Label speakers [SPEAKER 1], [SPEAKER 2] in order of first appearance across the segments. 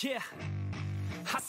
[SPEAKER 1] Yeah.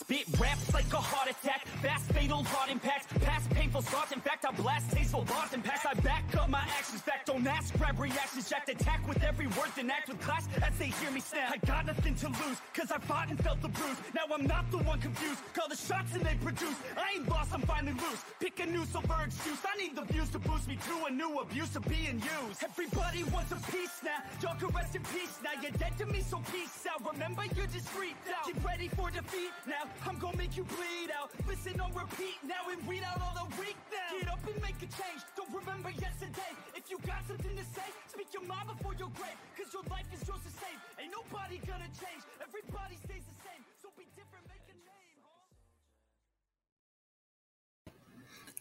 [SPEAKER 1] Spit raps like a heart attack, fast fatal heart impacts, past painful scars. In fact, I blast tasteful bars and packs. I back up my actions, fact don't ask, grab reactions, jacked attack with every word, then act with class as they hear me snap. I got nothing to lose, cause I fought and felt the bruise. Now I'm not the one confused, call the shots and they produce. I ain't lost, I'm finally loose. Pick a new silver excuse. I need the views to boost me to a new abuse of being used. Everybody wants a piece now, y'all can rest in peace now. You're dead to me, so peace out. Remember, you're discreet now. Get ready for defeat now. I'm gonna make you bleed out. Listen on repeat now and weed out all the weak now. Get up and make a change. Don't remember yesterday. If you got something to say, speak your mind before your grave. Cause your life is yours to save. Ain't nobody gonna change. Everybody stays the same. So be different, make a name.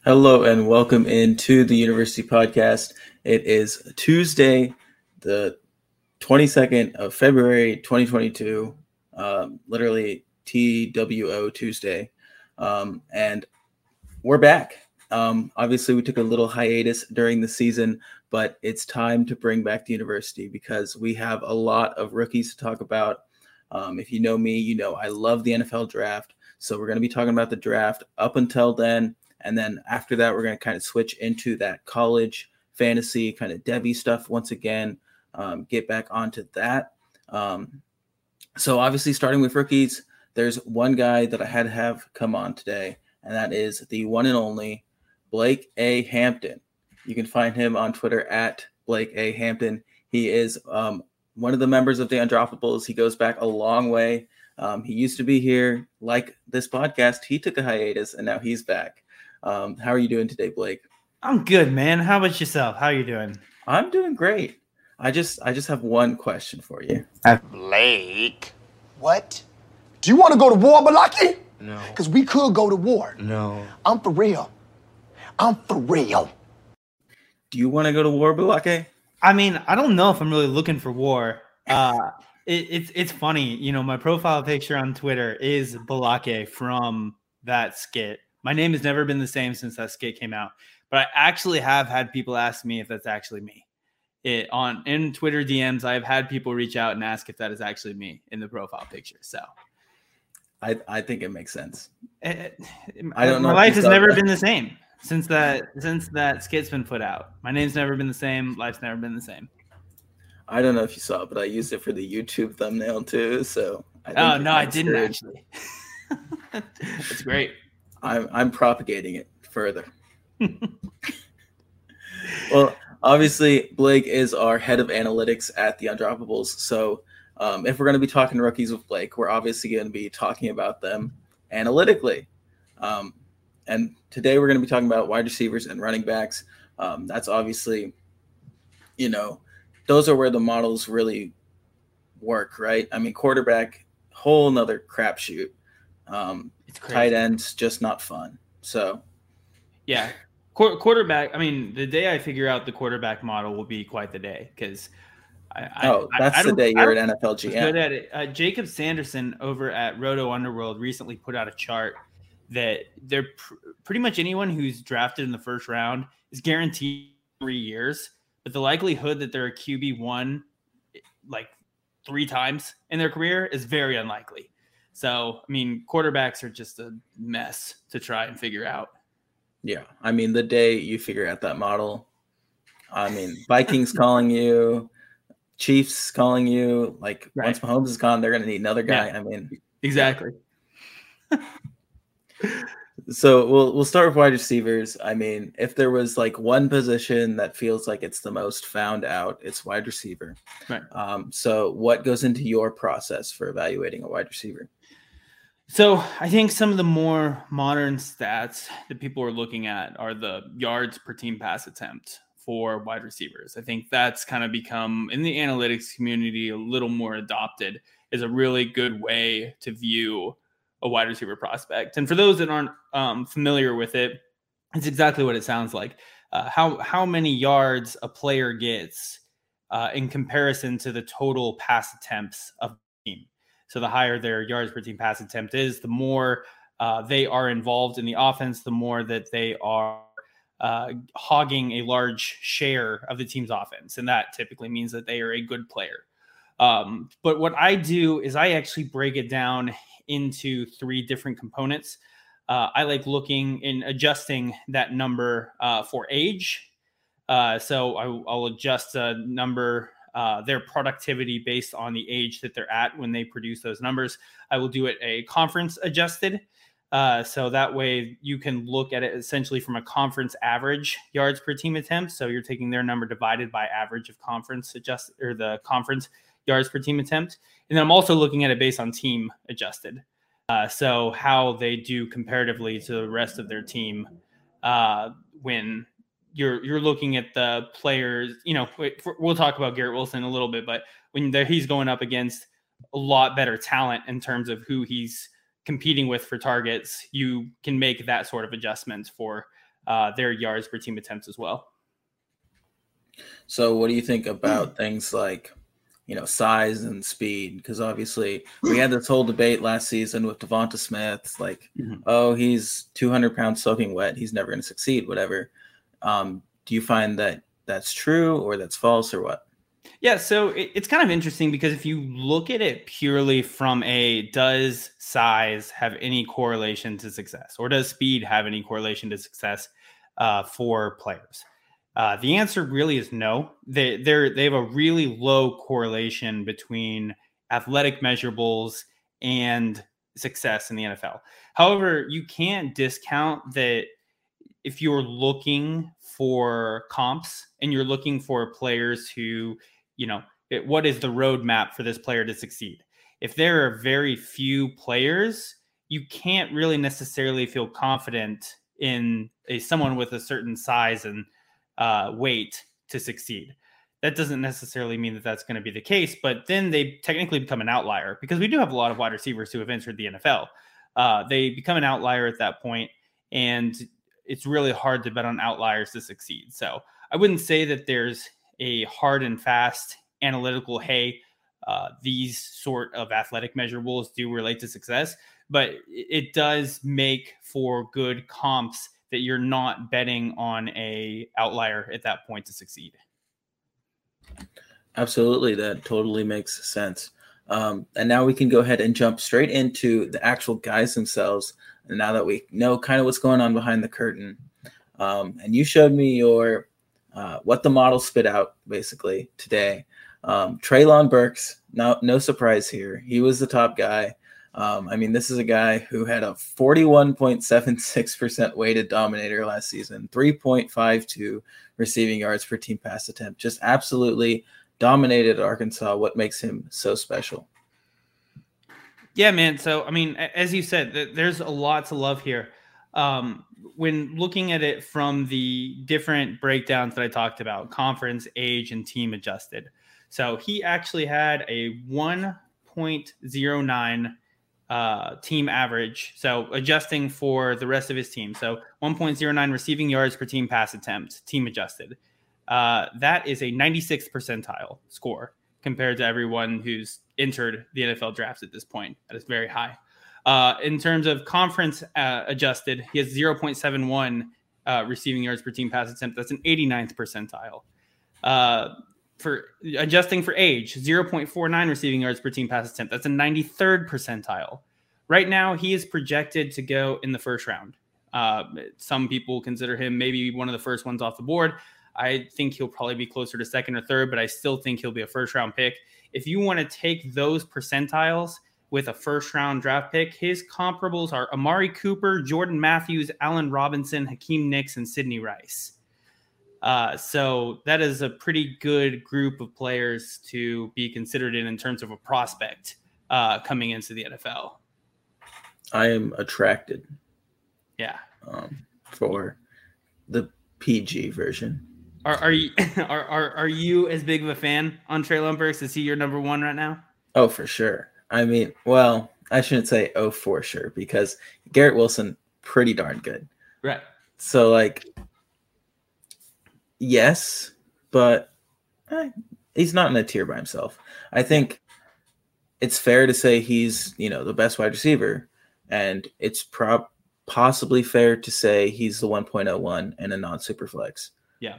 [SPEAKER 2] Hello and welcome into the University Podcast. It is Tuesday, the 22nd of February, 2022. Um, literally TWO Tuesday. Um, and we're back. Um, obviously, we took a little hiatus during the season, but it's time to bring back the university because we have a lot of rookies to talk about. Um, if you know me, you know I love the NFL draft. So we're going to be talking about the draft up until then. And then after that, we're going to kind of switch into that college fantasy kind of devy stuff once again, um, get back onto that. Um, so obviously, starting with rookies, there's one guy that I had to have come on today, and that is the one and only Blake A. Hampton. You can find him on Twitter at Blake A. Hampton. He is um, one of the members of the Undroppables. He goes back a long way. Um, he used to be here, like this podcast. He took a hiatus, and now he's back. Um, how are you doing today, Blake?
[SPEAKER 3] I'm good, man. How about yourself? How are you doing?
[SPEAKER 2] I'm doing great. I just I just have one question for you.
[SPEAKER 4] Blake.
[SPEAKER 5] What? Do you want to go to war, Balaki?
[SPEAKER 4] No.
[SPEAKER 5] Because we could go to war.
[SPEAKER 4] No.
[SPEAKER 5] I'm for real. I'm for real.
[SPEAKER 2] Do you want to go to war, Bulake?
[SPEAKER 3] I mean, I don't know if I'm really looking for war. Uh, it, it's it's funny, you know. My profile picture on Twitter is Balake from that skit. My name has never been the same since that skit came out, but I actually have had people ask me if that's actually me. It on in Twitter DMs, I've had people reach out and ask if that is actually me in the profile picture. So
[SPEAKER 2] I I think it makes sense.
[SPEAKER 3] Eh, eh, it,
[SPEAKER 2] I don't know
[SPEAKER 3] My life has never
[SPEAKER 2] that.
[SPEAKER 3] been the same since that since that skit's been put out. My name's never been the same. Life's never been the same.
[SPEAKER 2] I don't know if you saw it, but I used it for the YouTube thumbnail too. So I
[SPEAKER 3] Oh no, I didn't
[SPEAKER 2] sense.
[SPEAKER 3] actually. It's great.
[SPEAKER 2] I'm I'm propagating it further. well, obviously, Blake is our head of analytics at the Undroppables. So, um, if we're going to be talking rookies with Blake, we're obviously going to be talking about them analytically. Um, and today we're going to be talking about wide receivers and running backs. Um, that's obviously, you know, those are where the models really work, right? I mean, quarterback, whole nother crapshoot. Um,
[SPEAKER 3] It's crazy.
[SPEAKER 2] tight ends, just not fun. So,
[SPEAKER 3] Yeah. Qu- quarterback. I mean, the day I figure out the quarterback model will be quite the day because. I, I-
[SPEAKER 2] oh,
[SPEAKER 3] I-
[SPEAKER 2] that's
[SPEAKER 3] I
[SPEAKER 2] the
[SPEAKER 3] don't-
[SPEAKER 2] day you're at NFL GM.
[SPEAKER 3] at it. Uh, Jacob Sanderson over at Roto Underworld recently put out a chart that they're pr- pretty much anyone who's drafted in the first round is guaranteed three years, but the likelihood that they're a QB one like three times in their career is very unlikely. So, I mean, quarterbacks are just a mess to try and figure out.
[SPEAKER 2] Yeah, I mean, the day you figure out that model, I mean, Vikings calling you, Chiefs calling you. Like
[SPEAKER 3] Right.
[SPEAKER 2] once Mahomes is gone, they're going to need another guy. I mean,
[SPEAKER 3] Exactly.
[SPEAKER 2] so we'll we'll start with wide receivers. I mean, if there was like one position that feels like it's the most found out, it's wide receiver.
[SPEAKER 3] Right.
[SPEAKER 2] Um, so what goes into your process for evaluating a wide receiver?
[SPEAKER 3] So I think some of the more modern stats that people are looking at are the yards per team pass attempt for wide receivers. I think that's kind of become in the analytics community a little more adopted is a really good way to view a wide receiver prospect. And for those that aren't um, familiar with it, it's exactly what it sounds like. Uh, how how many yards a player gets uh, in comparison to the total pass attempts of the team. So the higher their yards per team pass attempt is, the more uh, they are involved in the offense, the more that they are uh, hogging a large share of the team's offense, and that typically means that they are a good player. Um, but what I do is I actually break it down into three different components. Uh, I like looking and adjusting that number uh, for age. Uh, so I, will adjust a number, uh, their productivity based on the age that they're at when they produce those numbers. I will do it a conference adjusted. Uh, so that way you can look at it essentially from a conference average yards per team attempt. So you're taking their number divided by average of conference adjust or the conference yards per team attempt. And then I'm also looking at it based on team adjusted. Uh, so how they do comparatively to the rest of their team uh, when you're you're looking at the players. You know, we'll talk about Garrett Wilson a little bit, but when he's going up against a lot better talent in terms of who he's competing with for targets, you can make that sort of adjustment for uh, their yards per team attempts as well.
[SPEAKER 2] So, what do you think about things like, you know, size and speed? Because obviously, we had this whole debate last season with Devonta Smith, like, mm-hmm. oh, he's 200 pounds soaking wet, he's never going to succeed, whatever. Um, do you find that that's true or that's false or what?
[SPEAKER 3] Yeah, so it, it's kind of interesting because if you look at it purely from a does size have any correlation to success, or does speed have any correlation to success uh, for players? Uh, the answer really is no. They they they have a really low correlation between athletic measurables and success in the NFL. However, you can't discount that if you're looking for comps and you're looking for players who you know, it, what is the roadmap for this player to succeed? If there are very few players, you can't really necessarily feel confident in a someone with a certain size and uh, weight to succeed. That doesn't necessarily mean that that's going to be the case, but then they technically become an outlier because we do have a lot of wide receivers who have entered the NFL. Uh, they become an outlier at that point, and it's really hard to bet on outliers to succeed. So I wouldn't say that there's a hard and fast analytical, hey, uh, these sort of athletic measurables do relate to success, but it does make for good comps that you're not betting on a outlier at that point to succeed.
[SPEAKER 2] Absolutely, that totally makes sense. Um, and now we can go ahead and jump straight into the actual guys themselves. And now that we know kind of what's going on behind the curtain, um, and you showed me your uh, what the model spit out basically today. Um, Treylon Burks, no, no surprise here. He was the top guy. Um, I mean, this is a guy who had a 41.76% weighted dominator last season, 3.52 receiving yards per team pass attempt. Just absolutely dominated Arkansas. What makes him so special?
[SPEAKER 3] Yeah, man. So, I mean, as you said, there's a lot to love here. Um, when looking at it from the different breakdowns that I talked about, conference, age, and team adjusted. So he actually had a 1.09 uh, team average. So adjusting for the rest of his team. So 1.09 receiving yards per team pass attempt, team adjusted. Uh, that is a 96th percentile score compared to everyone who's entered the NFL draft at this point. That is very high. Uh, in terms of conference uh, adjusted, he has 0.71 uh, receiving yards per team pass attempt. That's an 89th percentile. Uh, for adjusting for age, 0.49 receiving yards per team pass attempt. That's a 93rd percentile. Right now, he is projected to go in the first round. Uh, some people consider him maybe one of the first ones off the board. I think he'll probably be closer to second or third, but I still think he'll be a first round pick. If you want to take those percentiles with a first round draft pick. His comparables are Amari Cooper, Jordan Matthews, Allen Robinson, Hakeem Nicks, and Sidney Rice. Uh, so that is a pretty good group of players to be considered in in terms of a prospect uh, coming into the NFL.
[SPEAKER 2] I am attracted.
[SPEAKER 3] Yeah.
[SPEAKER 2] Um, for the PG version.
[SPEAKER 3] Are, are you are, are are you as big of a fan on Trey Burks? Is he your number one right now?
[SPEAKER 2] Oh, for sure. I mean, well, I shouldn't say oh for sure because Garrett Wilson pretty darn good.
[SPEAKER 3] Right.
[SPEAKER 2] So like yes, but eh, he's not in a tier by himself. I think it's fair to say he's, you know, the best wide receiver and it's prob possibly fair to say he's the 1.01 and a non super flex.
[SPEAKER 3] Yeah.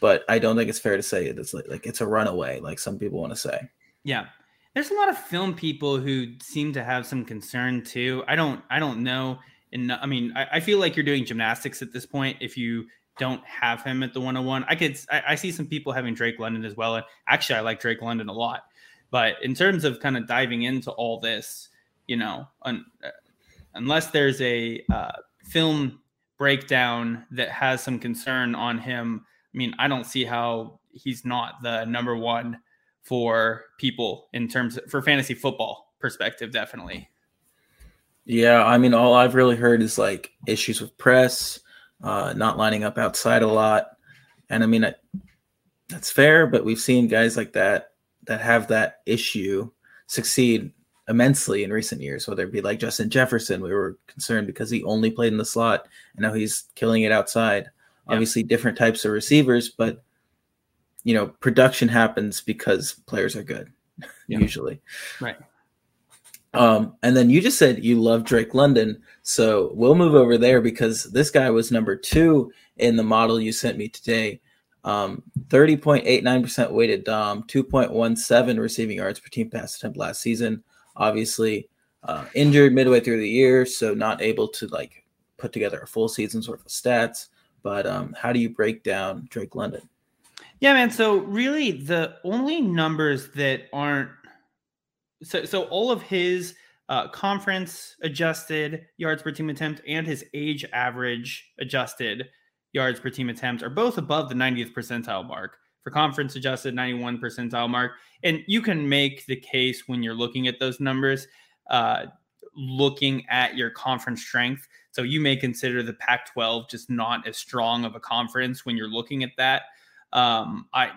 [SPEAKER 2] But I don't think it's fair to say it's like, like it's a runaway like some people want to say.
[SPEAKER 3] Yeah. There's a lot of film people who seem to have some concern too. I don't I don't know. And I mean, I, I feel like you're doing gymnastics at this point if you don't have him at the 101. I could I, I, see some people having Drake London as well. And actually I like Drake London a lot. But in terms of kind of diving into all this, you know, un, uh, unless there's a uh, film breakdown that has some concern on him, I mean, I don't see how he's not the number one for people in terms of, for fantasy football perspective, definitely.
[SPEAKER 2] Yeah, I mean, all I've really heard is like issues with press, uh, not lining up outside a lot, and I mean, I, that's fair. But we've seen guys like that that have that issue succeed immensely in recent years. Whether it be like Justin Jefferson, we were concerned because he only played in the slot, and now he's killing it outside. Yeah. Obviously, different types of receivers, but you know, production happens because players are good, yeah. usually.
[SPEAKER 3] Right.
[SPEAKER 2] Um, and then you just said you love Drake London. So we'll move over there because this guy was number two in the model you sent me today. Um, 30.89% weighted Dom, 2.17 receiving yards per team pass attempt last season. Obviously, uh, injured midway through the year, so not able to like put together a full season's worth of stats. But um, how do you break down Drake London?
[SPEAKER 3] Yeah, man. So really, the only numbers that aren't so so all of his uh, conference adjusted yards per team attempt and his age average adjusted yards per team attempt are both above the 90th percentile mark. For conference adjusted 91 percentile mark. And you can make the case when you're looking at those numbers uh, looking at your conference strength. So you may consider the pac 12 just not as strong of a conference when you're looking at that um, I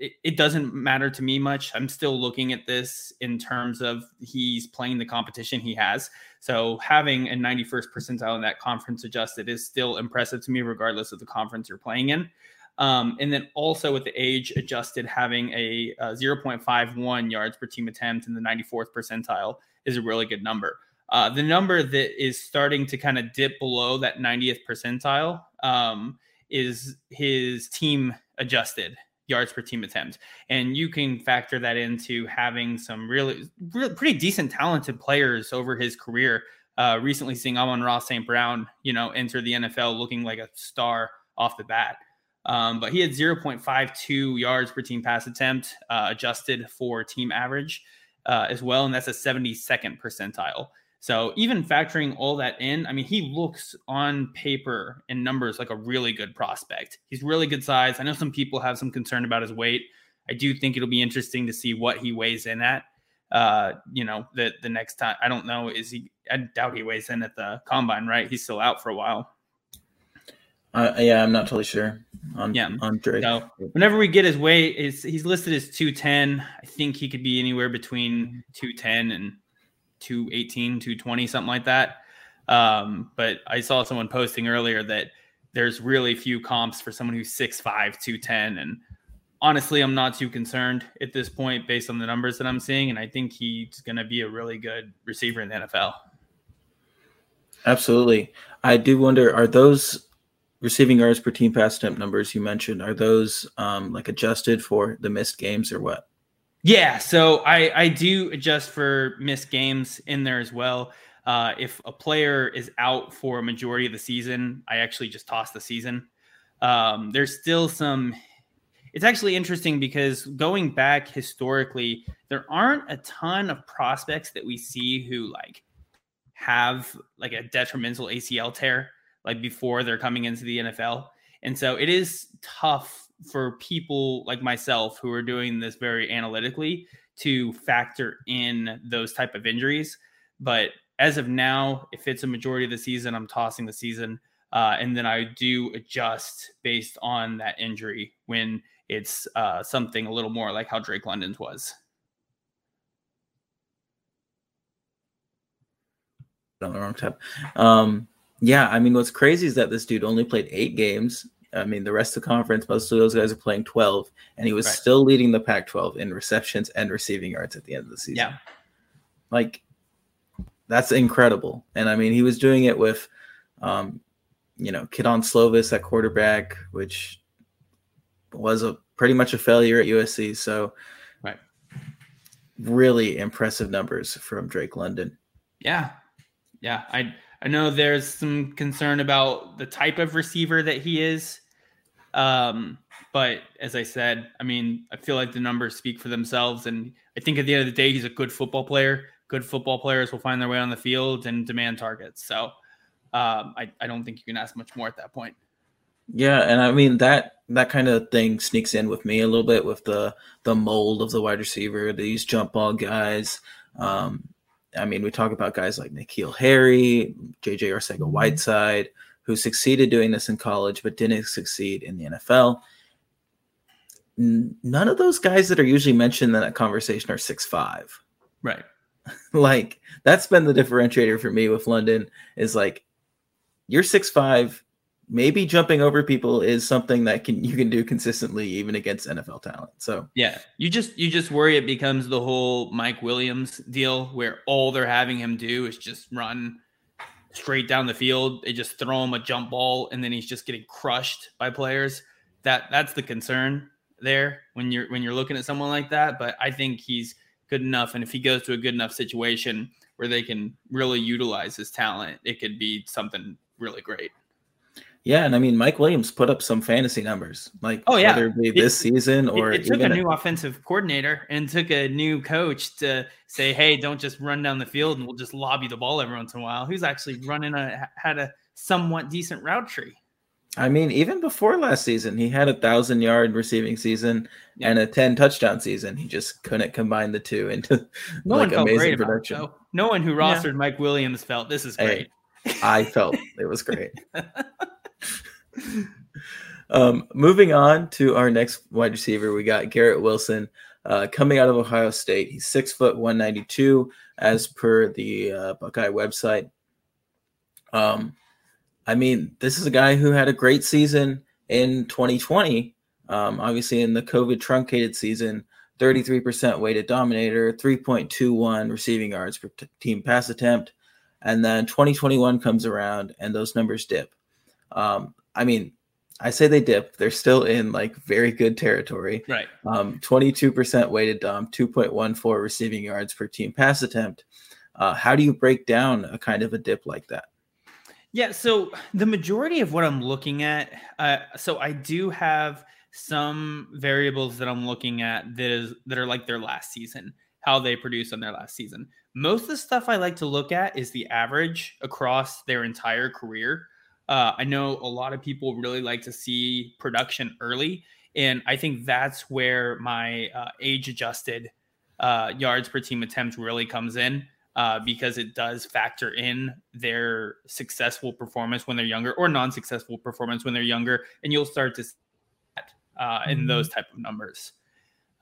[SPEAKER 3] it, doesn't matter to me much. I'm still looking at this in terms of he's playing the competition he has. So having a 91st percentile in that conference adjusted is still impressive to me, regardless of the conference you're playing in. Um, and then also with the age adjusted, having a, a 0.51 yards per team attempt in the 94th percentile is a really good number. Uh, the number that is starting to kind of dip below that 90th percentile um, is his team adjusted yards per team attempt. And you can factor that into having some really, really pretty decent talented players over his career. Uh, recently seeing Amon-Ra St. Brown, you know, enter the NFL looking like a star off the bat. Um, but he had 0.52 yards per team pass attempt, uh, adjusted for team average uh, as well. And that's a 72nd percentile. So even factoring all that in, I mean, he looks on paper and numbers like a really good prospect. He's really good size. I know some people have some concern about his weight. I do think it'll be interesting to see what he weighs in at. Uh, you know, the the next time. I don't know. Is he? I doubt he weighs in at the combine. Right? He's still out for a while.
[SPEAKER 2] Uh, yeah, I'm not totally sure on
[SPEAKER 3] yeah.
[SPEAKER 2] on Drake.
[SPEAKER 3] So whenever we get his weight, is he's listed as 210. I think he could be anywhere between 210 and 218, 220, something like that. Um, but I saw someone posting earlier that there's really few comps for someone who's 6'5, 210. And honestly, I'm not too concerned at this point based on the numbers that I'm seeing. And I think he's going to be a really good receiver in the NFL.
[SPEAKER 2] Absolutely. I do wonder are those receiving yards per team pass attempt numbers you mentioned, are those um, like adjusted for the missed games or what?
[SPEAKER 3] Yeah, so I I do adjust for missed games in there as well. Uh, if a player is out for a majority of the season, I actually just toss the season. Um, there's still some. It's actually interesting because going back historically, there aren't a ton of prospects that we see who like have like a detrimental ACL tear like before they're coming into the NFL. And so it is tough for people like myself who are doing this very analytically to factor in those type of injuries. But as of now, if it's a majority of the season, I'm tossing the season. Uh, and then I do adjust based on that injury when it's uh, something a little more like how Drake London's was.
[SPEAKER 2] On the wrong tab. Um, yeah, I mean, what's crazy is that this dude only played eight games I mean, the rest of the conference, most of those guys are playing 12, and he was right. still leading the Pac 12 in receptions and receiving yards at the end of the season.
[SPEAKER 3] Yeah.
[SPEAKER 2] Like, that's incredible. And I mean, he was doing it with, um, you know, Kedon Slovis at quarterback, which was a pretty much a failure at USC. So,
[SPEAKER 3] right.
[SPEAKER 2] really impressive numbers from Drake London.
[SPEAKER 3] Yeah. Yeah. I I know there's some concern about the type of receiver that he is. Um, but as I said, I mean, I feel like the numbers speak for themselves. And I think at the end of the day, he's a good football player. Good football players will find their way on the field and demand targets. So um, I, I don't think you can ask much more at that point.
[SPEAKER 2] Yeah, and I mean that that kind of thing sneaks in with me a little bit with the the mold of the wide receiver, these jump ball guys. Um, I mean, we talk about guys like N'Keal Harry, JJ Arcega Whiteside, who succeeded doing this in college but didn't succeed in the NFL. None of those guys that are usually mentioned in that conversation are six five.
[SPEAKER 3] Right.
[SPEAKER 2] like that's been the differentiator for me with London is like you're six five, maybe jumping over people is something that can you can do consistently even against NFL talent. So
[SPEAKER 3] yeah, you just you just worry it becomes the whole Mike Williams deal where all they're having him do is just run straight down the field. They just throw him a jump ball and then he's just getting crushed by players. That that's the concern there when you're when you're looking at someone like that. But I think he's good enough, and if he goes to a good enough situation where they can really utilize his talent, it could be something really great.
[SPEAKER 2] Yeah, and I mean Mike Williams put up some fantasy numbers, like
[SPEAKER 3] oh yeah,
[SPEAKER 2] whether it be this it, season or
[SPEAKER 3] it, it took a new offensive coordinator and took a new coach to say, hey, don't just run down the field and we'll just lob you the ball every once in a while. Who's actually running a had a somewhat decent route tree.
[SPEAKER 2] I mean, even before last season, he had a thousand yard receiving season yeah. and a 10 touchdown season. He just couldn't combine the two into
[SPEAKER 3] no like amazing production. It, no one who rostered yeah. Mike Williams felt this is great.
[SPEAKER 2] Hey, I felt it was great. um, moving on to our next wide receiver, we got Garrett Wilson uh, coming out of Ohio State. He's six foot 192 as per the uh, Buckeye website. Um, I mean, this is a guy who had a great season in 2020. Um, obviously, in the COVID truncated season, 33% weighted dominator, 3.21 receiving yards per t- team pass attempt. And then 2021 comes around and those numbers dip. Um, I mean, I say they dip. They're still in like very good territory.
[SPEAKER 3] Right.
[SPEAKER 2] Um, 22% weighted dom, 2.14 receiving yards per team pass attempt. Uh, how do you break down a kind of a dip like that?
[SPEAKER 3] Yeah, so the majority of what I'm looking at, uh, so I do have some variables that I'm looking at that is that are like their last season, how they produce on their last season. Most of the stuff I like to look at is the average across their entire career. Uh, I know a lot of people really like to see production early, and I think that's where my uh, age adjusted uh, yards per team attempt really comes in uh, because it does factor in their successful performance when they're younger or non-successful performance when they're younger, and you'll start to see that uh, in mm-hmm. those type of numbers.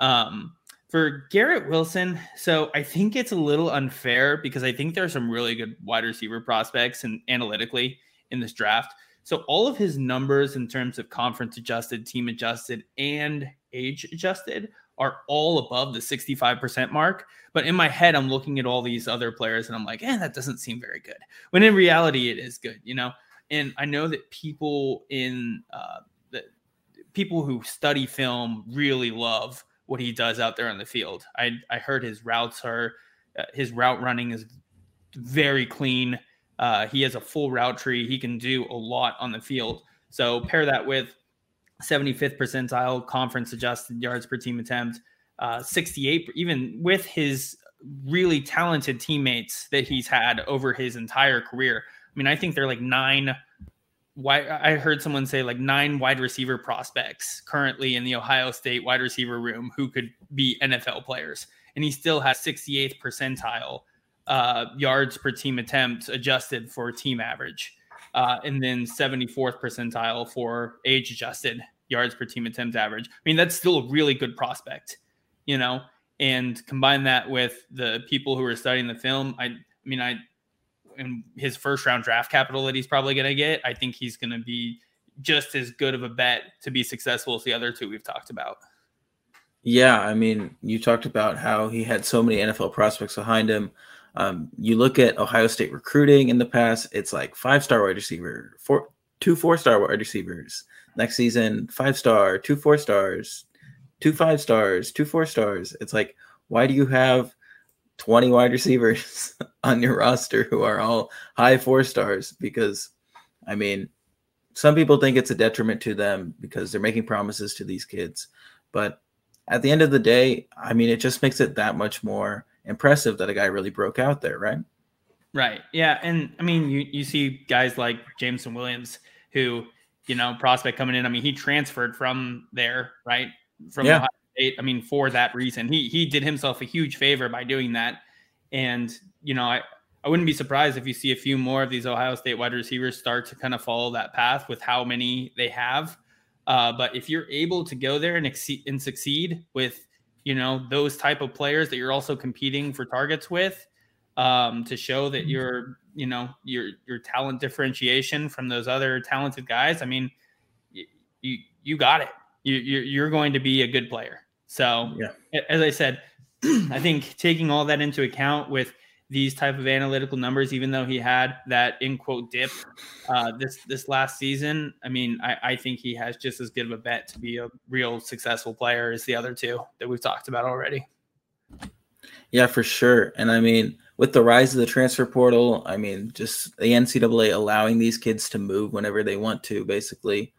[SPEAKER 3] Um, for Garrett Wilson, so I think it's a little unfair because I think there are some really good wide receiver prospects and analytically in this draft. So all of his numbers in terms of conference adjusted, team adjusted, and age adjusted are all above the 65% mark. But in my head, I'm looking at all these other players and I'm like, eh, that doesn't seem very good. When in reality, it is good, you know? And I know that people in uh, the people who study film really love what he does out there on the field. I, I heard his routes are, uh, his route running is very clean. Uh, he has a full route tree. He can do a lot on the field. So pair that with 75th percentile conference adjusted yards per team attempt, uh, 68, even with his really talented teammates that he's had over his entire career. I mean, I think they're like nine. Why I heard someone say like nine wide receiver prospects currently in the Ohio State wide receiver room who could be NFL players, and he still has 68th percentile uh, yards per team attempt adjusted for team average uh, and then 74th percentile for age adjusted yards per team attempt average. I mean, that's still a really good prospect, you know. And combine that with the people who are studying the film. I, I mean, I in his first round draft capital that he's probably going to get, I think he's going to be just as good of a bet to be successful as the other two we've talked about.
[SPEAKER 2] Yeah, I mean, you talked about how he had so many NFL prospects behind him. Um, you look at Ohio State recruiting in the past, it's like five star wide receiver, four, two four star wide receivers. Next season, five star, two four stars, two five stars, two four stars. It's like, why do you have 20 wide receivers on your roster who are all high four stars? Because, I mean, some people think it's a detriment to them because they're making promises to these kids. But at the end of the day, I mean, it just makes it that much more impressive that a guy really broke out there, right?
[SPEAKER 3] Right. Yeah. And I mean, you, you see guys like Jameson Williams, who, you know, prospect coming in. I mean, he transferred from there, right? From yeah. Ohio State. I mean, for that reason, he he did himself a huge favor by doing that. And, you know, I, I wouldn't be surprised if you see a few more of these Ohio State wide receivers start to kind of follow that path with how many they have. Uh, but if you're able to go there and, exceed, and succeed with, you know, those type of players that you're also competing for targets with, um, to show that mm-hmm. you're, you know, your your talent differentiation from those other talented guys. I mean, you you, you got it. You you're, you're going to be a good player. So, yeah. as I said, I think taking all that into account with these type of analytical numbers, even though he had that in quote dip uh, this this last season, I mean, I, I think he has just as good of a bet to be a real successful player as the other two that we've talked about already.
[SPEAKER 2] Yeah, for sure. And I mean, with the rise of the transfer portal, I mean, just the NCAA allowing these kids to move whenever they want to, basically.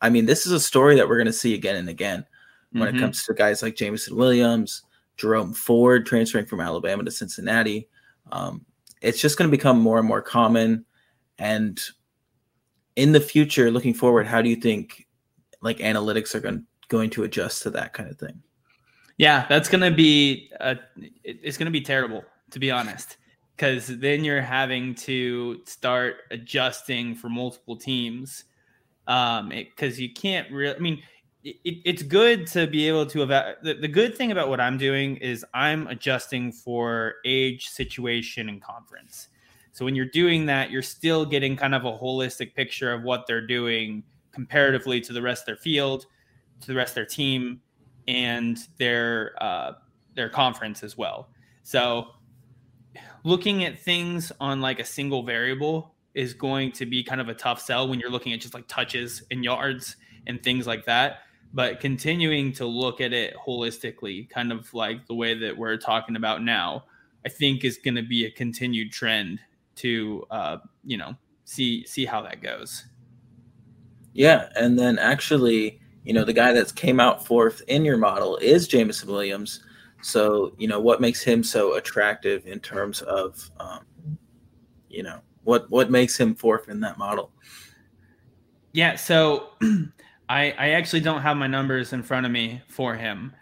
[SPEAKER 2] I mean, this is a story that we're going to see again and again when mm-hmm. it comes to guys like Jameson Williams, Jerome Ford transferring from Alabama to Cincinnati. Um, it's just going to become more and more common. And in the future, looking forward, how do you think like analytics are going, going to adjust to that kind of thing?
[SPEAKER 3] Yeah, that's going to be it's going to be terrible to be honest, because then you're having to start adjusting for multiple teams. Um, because you can't really. I mean, it, it's good to be able to evaluate. The, the good thing about what I'm doing is I'm adjusting for age, situation, and conference. So when you're doing that, you're still getting kind of a holistic picture of what they're doing comparatively to the rest of their field, to the rest of their team, and their uh, their conference as well. So looking at things on like a single variable is going to be kind of a tough sell when you're looking at just like touches and yards and things like that but continuing to look at it holistically, kind of like the way that we're talking about now, I think is going to be a continued trend to uh, you know see see how that goes.
[SPEAKER 2] Yeah, and then actually, you know, the guy that's came out fourth in your model is Jameson Williams. So, you know, what makes him so attractive in terms of, um, you know, what what makes him fourth in that model?
[SPEAKER 3] Yeah, so I, I actually don't have my numbers in front of me for him,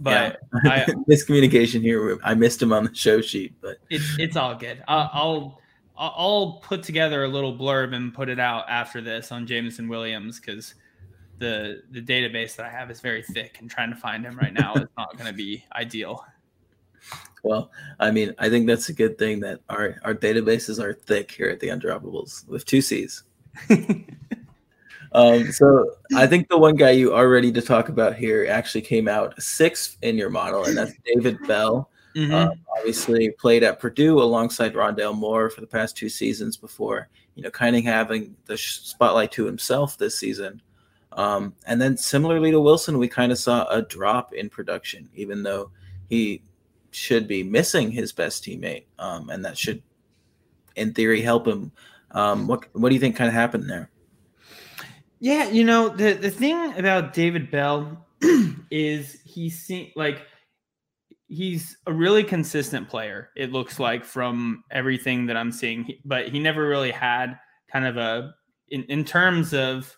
[SPEAKER 3] but
[SPEAKER 2] yeah. I, miscommunication here. I missed him on the show sheet, but
[SPEAKER 3] it, it's all good. I'll, I'll I'll put together a little blurb and put it out after this on Jameson Williams because the the database that I have is very thick, and trying to find him right now is not going to be ideal.
[SPEAKER 2] Well, I mean, I think that's a good thing that our our databases are thick here at the Undroppables with two C's. Um, so I think the one guy you are ready to talk about here actually came out sixth in your model, and that's David Bell. Mm-hmm. Um, obviously, played at Purdue alongside Rondale Moore for the past two seasons before, you know, kind of having the spotlight to himself this season. Um, and then, similarly to Wilson, we kind of saw a drop in production, even though he should be missing his best teammate, um, and that should, in theory, help him. Um, what What do you think kind of happened there?
[SPEAKER 3] Yeah, you know the the thing about David Bell is he like he's a really consistent player. It looks like from everything that I'm seeing, but he never really had kind of a in, in terms of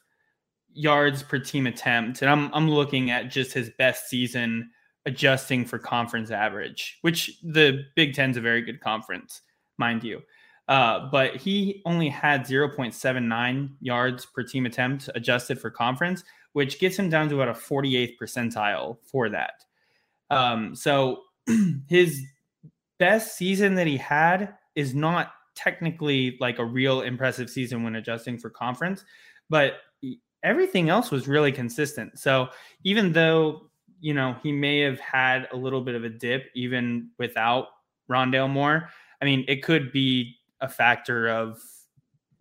[SPEAKER 3] yards per team attempt. And I'm I'm looking at just his best season adjusting for conference average, which the Big Ten's a very good conference, mind you. Uh, but he only had 0.79 yards per team attempt adjusted for conference, which gets him down to about a 48th percentile for that. Um, so his best season that he had is not technically like a real impressive season when adjusting for conference, but everything else was really consistent. So even though, you know, he may have had a little bit of a dip even without Rondale Moore, I mean, it could be a factor of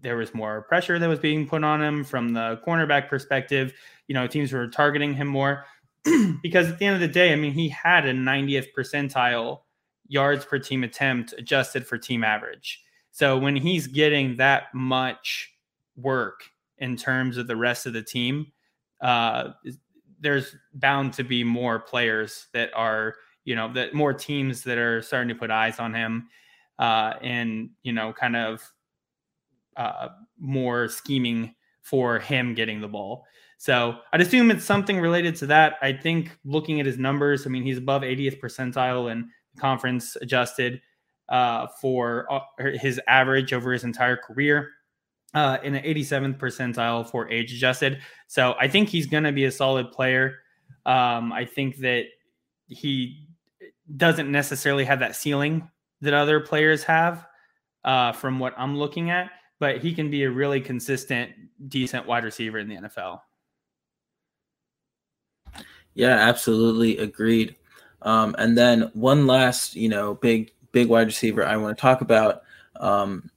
[SPEAKER 3] there was more pressure that was being put on him from the cornerback perspective. You know, teams were targeting him more. because at the end of the day, I mean, he had a 90th percentile yards per team attempt adjusted for team average. So when he's getting that much work in terms of the rest of the team, uh, there's bound to be more players that are, you know, that more teams that are starting to put eyes on him uh, and, you know, kind of uh, more scheming for him getting the ball. So I'd assume it's something related to that. I think looking at his numbers, I mean, he's above 80th percentile and conference adjusted uh, for uh, his average over his entire career. Uh, in an 87th percentile for age adjusted. So I think he's going to be a solid player. Um, I think that he doesn't necessarily have that ceiling that other players have uh, from what I'm looking at, but he can be a really consistent, decent wide receiver in the NFL.
[SPEAKER 2] Yeah, absolutely agreed. Um, and then one last, you know, big big wide receiver I want to talk about, um,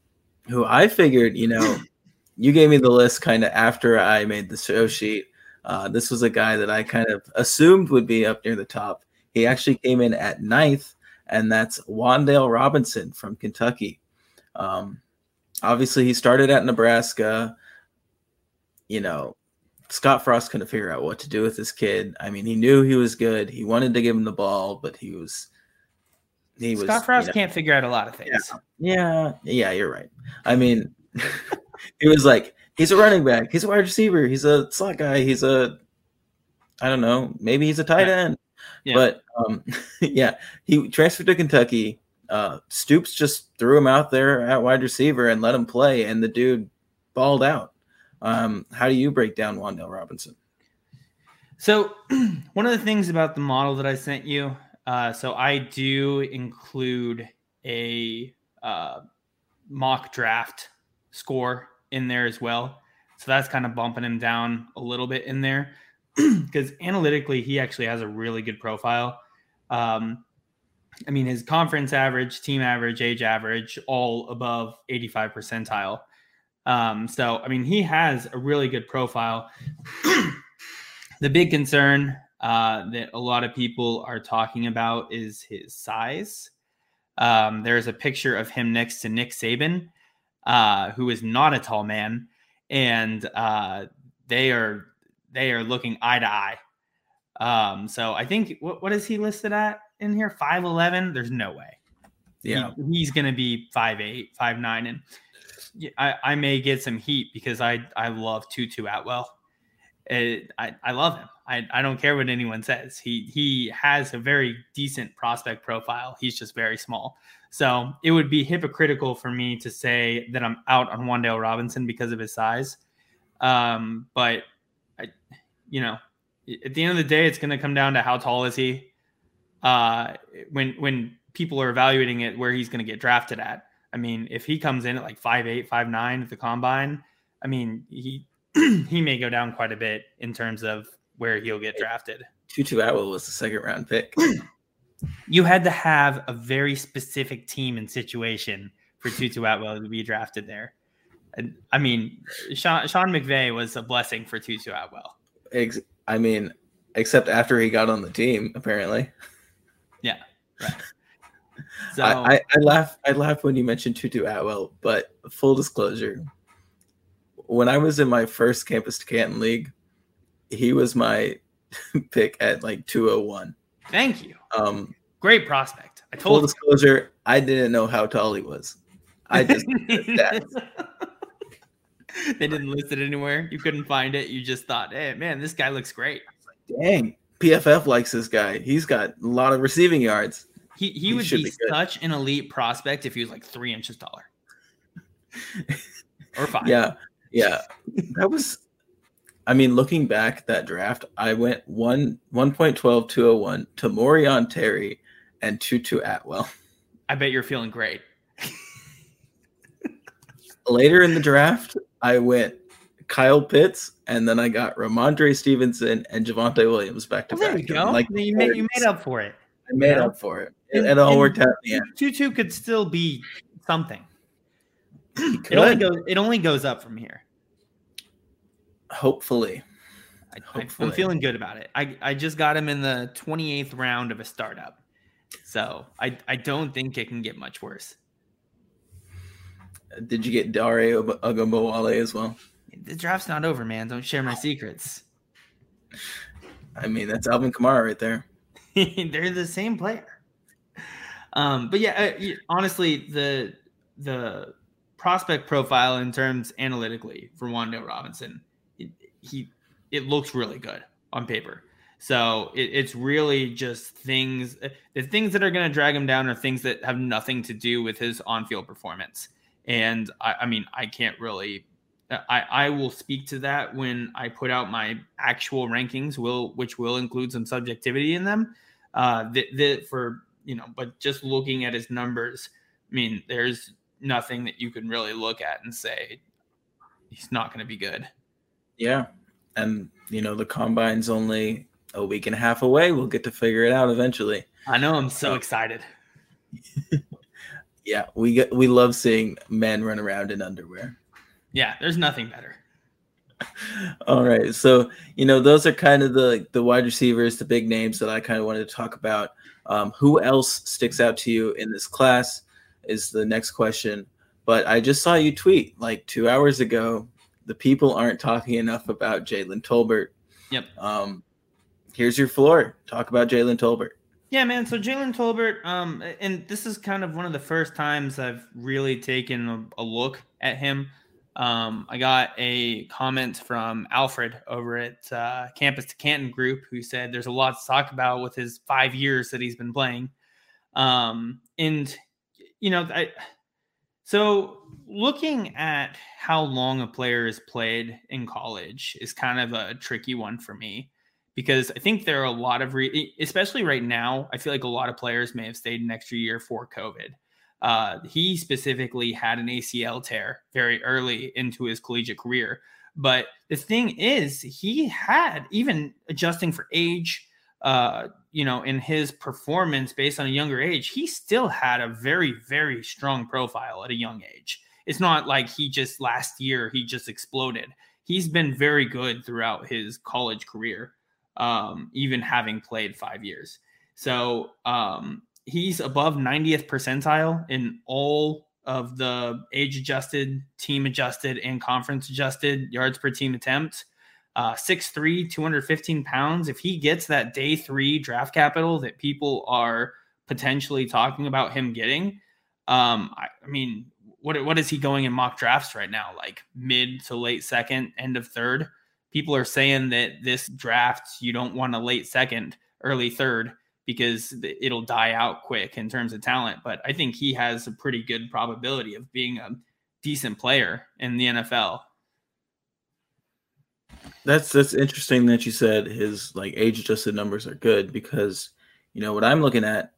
[SPEAKER 2] who I figured, you know, you gave me the list kind of after I made the show sheet. Uh, this was a guy that I kind of assumed would be up near the top. He actually came in at ninth, and that's Wan'Dale Robinson from Kentucky. Um, obviously, he started at Nebraska. You know, Scott Frost couldn't figure out what to do with this kid. I mean, he knew he was good. He wanted to give him the ball, but he was
[SPEAKER 3] he was Scott Frost you know, can't figure out a lot of things.
[SPEAKER 2] Yeah, yeah, yeah, you're right. I mean, he was like, he's a running back, he's a wide receiver, he's a slot guy, he's a I don't know, maybe he's a tight end. Yeah. But um, yeah, he transferred to Kentucky. Uh, Stoops just threw him out there at wide receiver and let him play, and the dude balled out. Um, how do you break down Wan'Dale Robinson?
[SPEAKER 3] So, one of the things about the model that I sent you, uh, so I do include a uh, mock draft score in there as well. So that's kind of bumping him down a little bit in there because analytically, he actually has a really good profile. Um, I mean, his conference average, team average, age average, all above 85 percentile. Um, so, I mean, he has a really good profile. the big concern uh, that a lot of people are talking about is his size. Um, there's a picture of him next to Nick Saban, uh, who is not a tall man, and uh, they are they are looking eye to eye. Um, so I think what what is he listed at in here? Five eleven. There's no way.
[SPEAKER 2] Yeah,
[SPEAKER 3] he, he's going to be five eight, five nine, and I, I may get some heat because I I love Tutu Atwell. It, I I love him. I, I don't care what anyone says. He he has a very decent prospect profile. He's just very small. So it would be hypocritical for me to say that I'm out on Wan'Dale Robinson because of his size. Um, but I, you know, at the end of the day, it's going to come down to how tall is he. Uh, when when people are evaluating it, where he's going to get drafted at. I mean, if he comes in at like five eight, five nine at the combine, I mean, he he may go down quite a bit in terms of where he'll get drafted.
[SPEAKER 2] Tutu Atwell was the second round pick.
[SPEAKER 3] you had to have a very specific team and situation for Tutu Atwell to be drafted there. And I mean, Sean, Sean McVay was a blessing for Tutu Atwell.
[SPEAKER 2] I mean, except after he got on the team, apparently.
[SPEAKER 3] Yeah, right.
[SPEAKER 2] So I, I, I laugh I laugh when you mentioned Tutu Atwell, but full disclosure, when I was in my first campus to Canton League, he was my pick at like 201.
[SPEAKER 3] Thank you.
[SPEAKER 2] Um
[SPEAKER 3] great prospect.
[SPEAKER 2] I told full disclosure, I didn't know how tall he was. I just
[SPEAKER 3] they didn't list it anywhere. You couldn't find it. You just thought, hey man, this guy looks great.
[SPEAKER 2] Dang, PFF likes this guy. He's got a lot of receiving yards.
[SPEAKER 3] He he, he would be, be such an elite prospect if he was like three inches taller. or five.
[SPEAKER 2] Yeah. Yeah. That was I mean, looking back that draft, I went one 1.12 201 to Morion Terry and Tutu Atwell.
[SPEAKER 3] I bet you're feeling great.
[SPEAKER 2] Later in the draft, I went Kyle Pitts, and then I got Rhamondre Stevenson and Javonte Williams back to
[SPEAKER 3] well,
[SPEAKER 2] back.
[SPEAKER 3] There you go. Like you made, you made up for it.
[SPEAKER 2] I made yeah. up for it. It, it all worked out. Yeah,
[SPEAKER 3] Tutu could still be something. It only goes. It only goes up from here.
[SPEAKER 2] Hopefully,
[SPEAKER 3] I. I'm feeling good about it. I, I just got him in the 28th round of a startup. So I, I don't think it can get much worse.
[SPEAKER 2] Did you get Dare Ogunbowale as well?
[SPEAKER 3] The draft's not over, man. Don't share my secrets.
[SPEAKER 2] I mean, that's Alvin Kamara right there.
[SPEAKER 3] They're the same player. Um, but yeah, uh, honestly, the the prospect profile in terms analytically for Wan'Dale Robinson, it, he it looks really good on paper. So it, it's really just things. uh, The things that are going to drag him down are things that have nothing to do with his on-field performance. And I, I mean, I can't really. I, I will speak to that when I put out my actual rankings, will which will include some subjectivity in them. Uh, that that for you know, but just looking at his numbers, I mean, there's nothing that you can really look at and say he's not going to be good.
[SPEAKER 2] Yeah. And, you know, the combine's only a week and a half away. We'll get to figure it out eventually.
[SPEAKER 3] I know I'm so excited.
[SPEAKER 2] Yeah. We get, we love seeing men run around in underwear.
[SPEAKER 3] Yeah, there's nothing better.
[SPEAKER 2] All right. So, you know, those are kind of the the wide receivers, the big names that I kind of wanted to talk about. Um, who else sticks out to you in this class is the next question. But I just saw you tweet like two hours ago. The people aren't talking enough about Jalen Tolbert.
[SPEAKER 3] Yep.
[SPEAKER 2] Um, here's your floor. Talk about Jalen Tolbert.
[SPEAKER 3] Yeah, man. So Jalen Tolbert, um, and this is kind of one of the first times I've really taken a, a look at him. Um, I got a comment from Alfred over at uh, Campus to Canton Group who said there's a lot to talk about with his five years that he's been playing. Um, and you know, I so looking at how long a player has played in college is kind of a tricky one for me because I think there are a lot of, re- especially right now, I feel like a lot of players may have stayed an extra year for COVID. Uh, he specifically had an ACL tear very early into his collegiate career. But the thing is, he had, even adjusting for age, uh, you know, in his performance based on a younger age, he still had a very, very strong profile at a young age. It's not like he just last year, he just exploded. He's been very good throughout his college career um, even having played five years. So um, he's above 90th percentile in all of the age adjusted, team adjusted, and conference adjusted yards per team attempt. Uh, 6'3, 215 pounds. If he gets that day three draft capital that people are potentially talking about him getting, um, I, I mean, what, what is he going in mock drafts right now? Like mid to late second, end of third people are saying that this draft you don't want a late second, early third because it'll die out quick in terms of talent. But I think he has a pretty good probability of being a decent player in the NFL.
[SPEAKER 2] That's that's interesting that you said his like age adjusted numbers are good because you know what I'm looking at.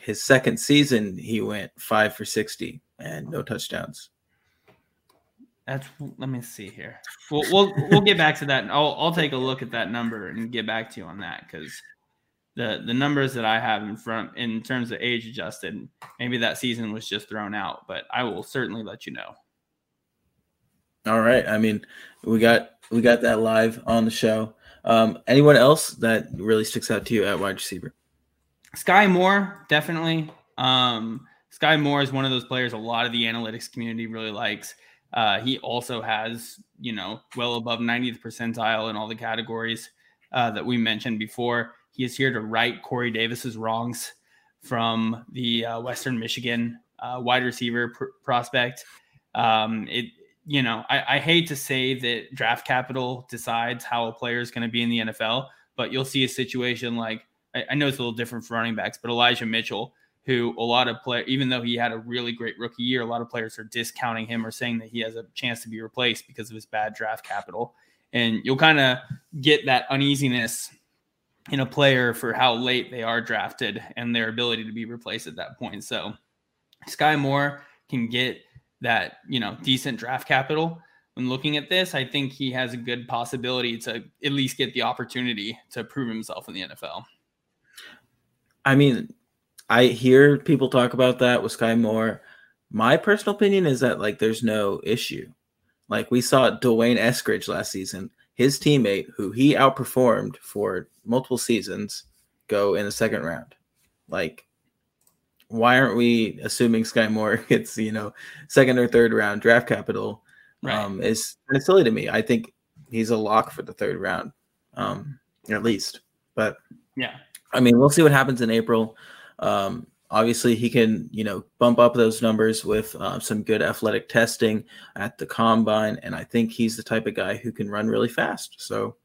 [SPEAKER 2] His second season, he went five for sixty and no touchdowns.
[SPEAKER 3] That's let me see here. We'll we'll, we'll get back to that. I'll I'll take a look at that number and get back to you on that because the the numbers that I have in front in terms of age adjusted, maybe that season was just thrown out, but I will certainly let you know.
[SPEAKER 2] All right. I mean, we got we got that live on the show. Um, anyone else that really sticks out to you at wide receiver?
[SPEAKER 3] Sky Moore, definitely. Um, Sky Moore is one of those players a lot of the analytics community really likes. Uh, he also has, you know, well above 90th percentile in all the categories uh, that we mentioned before. He is here to right Corey Davis's wrongs from the uh, Western Michigan uh, wide receiver pr- prospect. Um, it, you know, I, I hate to say that draft capital decides how a player is going to be in the NFL, but you'll see a situation like I, I know it's a little different for running backs, but Elijah Mitchell, who a lot of play, even though he had a really great rookie year, a lot of players are discounting him or saying that he has a chance to be replaced because of his bad draft capital. And you'll kind of get that uneasiness in a player for how late they are drafted and their ability to be replaced at that point. So Sky Moore can get that, you know, decent draft capital. When looking at this, I think he has a good possibility to at least get the opportunity to prove himself in the NFL.
[SPEAKER 2] I mean, I hear people talk about that with Sky Moore. My personal opinion is that like there's no issue. Like we saw D'Wayne Eskridge last season. his teammate, who he outperformed for multiple seasons, go in the second round. Like, why aren't we assuming Sky Moore gets you know second or third round draft capital?
[SPEAKER 3] Right.
[SPEAKER 2] Um, is kind of silly to me. I think he's a lock for the third round, um, at least. But
[SPEAKER 3] Yeah.
[SPEAKER 2] I mean, we'll see what happens in April. Um, obviously, he can, you know, bump up those numbers with uh, some good athletic testing at the combine, and I think he's the type of guy who can run really fast. So,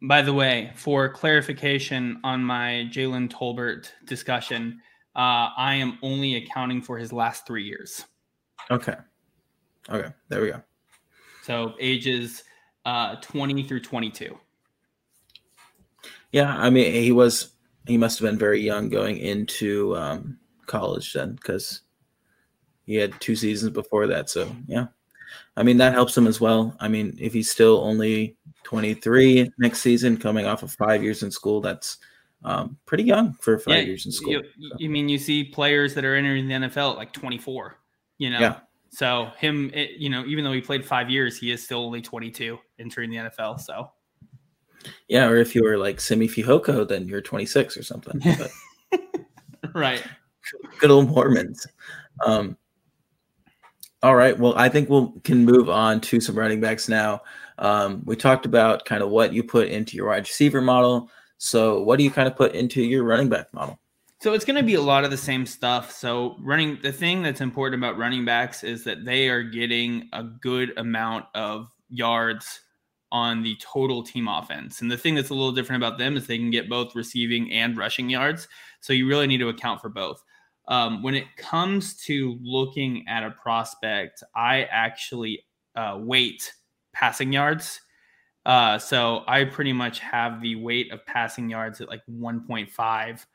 [SPEAKER 3] By the way, for clarification on my Jalen Tolbert discussion, uh, I am only accounting for his last three years.
[SPEAKER 2] okay, okay, there we go.
[SPEAKER 3] So ages uh, 20 through 22.
[SPEAKER 2] Yeah, I mean, he was, he must have been very young going into um, college then, because he had two seasons before that. So, yeah, I mean, that helps him as well. I mean, if he's still only 23 next season, coming off of five years in school, that's um, pretty young for five
[SPEAKER 3] Yeah,
[SPEAKER 2] years in school.
[SPEAKER 3] You, you mean you see players that are entering the NFL at like 24, you know?
[SPEAKER 2] Yeah.
[SPEAKER 3] So him, it, you know, even though he played five years, he is still only 22 entering the NFL. So
[SPEAKER 2] Yeah, or if you were like Simi Fehoko, then you're 26 or something. But
[SPEAKER 3] right.
[SPEAKER 2] good old Mormons. Um, all right. Well, I think we'll can move on to some running backs now. Um, we talked about kind of what you put into your wide receiver model. So, what do you kind of put into your running back model?
[SPEAKER 3] So it's going to be a lot of the same stuff. So running the thing that's important about running backs is that they are getting a good amount of yards on the total team offense. And the thing that's a little different about them is they can get both receiving and rushing yards. So you really need to account for both. Um, when it comes to looking at a prospect, I actually uh, weight passing yards. Uh, so I pretty much have the weight of passing yards at like 1.5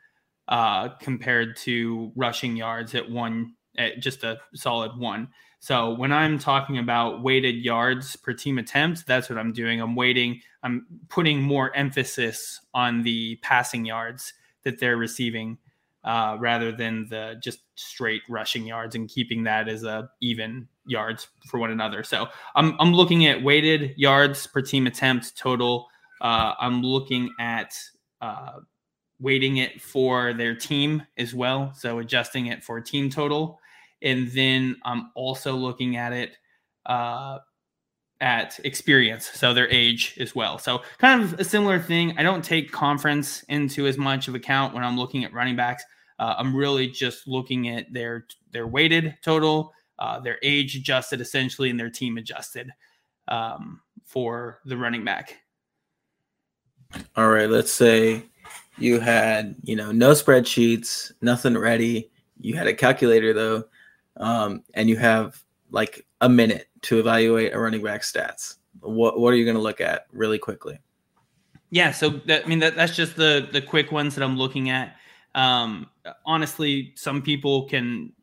[SPEAKER 3] uh, compared to rushing yards at one, at just a solid one. So when I'm talking about weighted yards per team attempt, that's what I'm doing. I'm waiting, I'm putting more emphasis on the passing yards that they're receiving uh, rather than the just straight rushing yards and keeping that as a even yards for one another. So I'm, I'm looking at weighted yards per team attempt total. Uh, I'm looking at uh, weighting it for their team as well. So adjusting it for team total. And then I'm also looking at it uh, at experience, so their age as well. So kind of a similar thing. I don't take conference into as much of account when I'm looking at running backs. Uh, I'm really just looking at their their weighted total, uh, their age adjusted essentially, and their team adjusted um, for the running back.
[SPEAKER 2] All right, let's say you had, you know, no spreadsheets, nothing ready. You had a calculator though, um, and you have like a minute to evaluate a running back stats. What what are you going to look at really quickly?
[SPEAKER 3] Yeah, so that, I mean that that's just the the quick ones that I'm looking at. Um, honestly, some people can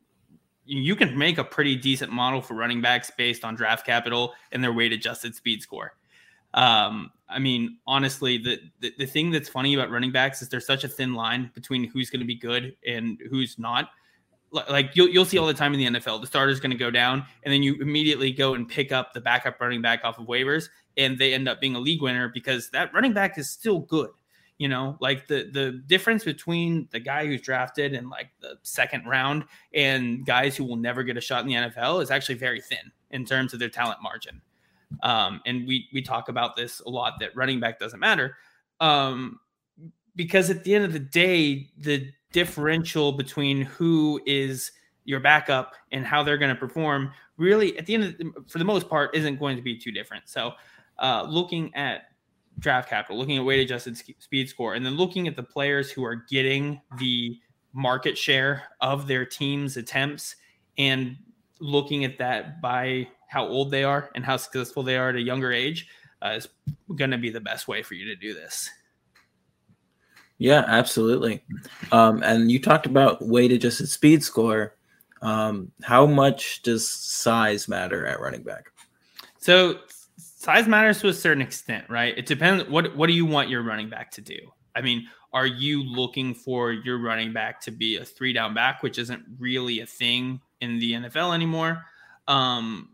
[SPEAKER 3] you can make a pretty decent model for running backs based on draft capital and their weight adjusted speed score. Um, I mean, honestly, the, the the thing that's funny about running backs is there's such a thin line between who's going to be good and who's not. Li- Like you'll you'll see all the time in the NFL, the starter's going to go down, and then you immediately go and pick up the backup running back off of waivers, and they end up being a league winner because that running back is still good. You know, like the the difference between the guy who's drafted in like the second round and guys who will never get a shot in the NFL is actually very thin in terms of their talent margin. Um, and we we talk about this a lot that running back doesn't matter um, because at the end of the day, the differential between who is your backup and how they're going to perform really at the end of the, for the most part isn't going to be too different. So uh, looking at draft capital, looking at weight adjusted speed score, and then looking at the players who are getting the market share of their team's attempts and looking at that by how old they are and how successful they are at a younger age uh, is going to be the best way for you to do this.
[SPEAKER 2] Yeah, absolutely. Um, and you talked about weight adjusted speed score. Um, how much does size matter at running back?
[SPEAKER 3] So size matters to a certain extent, right? It depends. What what do you want your running back to do? I mean, are you looking for your running back to be a three down back, which isn't really a thing in the NFL anymore? Um,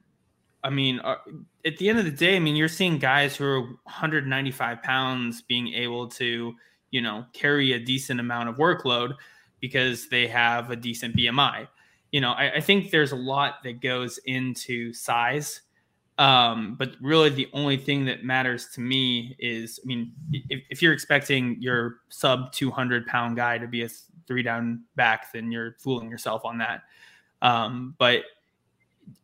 [SPEAKER 3] I mean, uh, at the end of the day, I mean, you're seeing guys who are 195 pounds being able to, you know, carry a decent amount of workload because they have a decent BMI. You know, I, I think there's a lot that goes into size. Um, but really, the only thing that matters to me is, I mean, if, if you're expecting your sub 200 pound guy to be a three down back, then you're fooling yourself on that. Um, but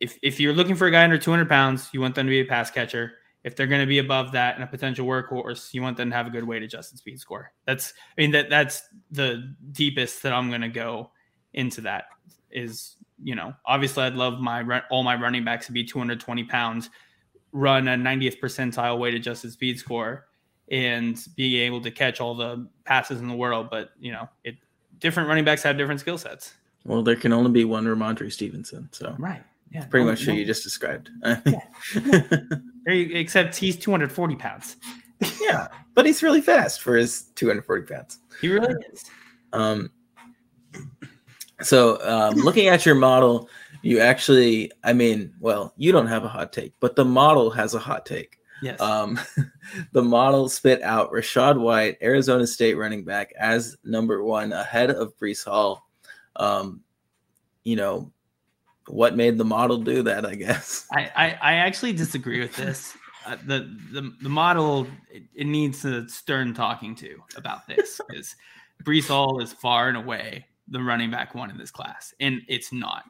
[SPEAKER 3] if, if you're looking for a guy under 200 pounds, you want them to be a pass catcher. If they're going to be above that and a potential workhorse, you want them to have a good weight adjusted speed score. That's, I mean, that that's the deepest that I'm going to go into that is, you know, obviously I'd love my all my running backs to be 220 pounds, run a 90th percentile weight adjusted speed score, and be able to catch all the passes in the world. But you know, it different running backs have different skill sets.
[SPEAKER 2] Well, there can only be one Rhamondre Stevenson, so
[SPEAKER 3] Right. Yeah.
[SPEAKER 2] pretty
[SPEAKER 3] No-
[SPEAKER 2] much
[SPEAKER 3] no-
[SPEAKER 2] who you just described.
[SPEAKER 3] you- except he's 240 pounds.
[SPEAKER 2] yeah, but he's really fast for his 240 pounds.
[SPEAKER 3] He really is.
[SPEAKER 2] Um, so um, looking at your model, you actually, I mean, well, you don't have a hot take, but the model has a hot take.
[SPEAKER 3] Yes.
[SPEAKER 2] Um, the model spit out Rachaad White, Arizona State running back, as number one ahead of Breece Hall. Um, you know, what made the model do that? I guess.
[SPEAKER 3] I, I, I actually disagree with this. Uh, the, the the model it, it needs a stern talking to about this because Breece Hall is far and away the running back one in this class, and it's not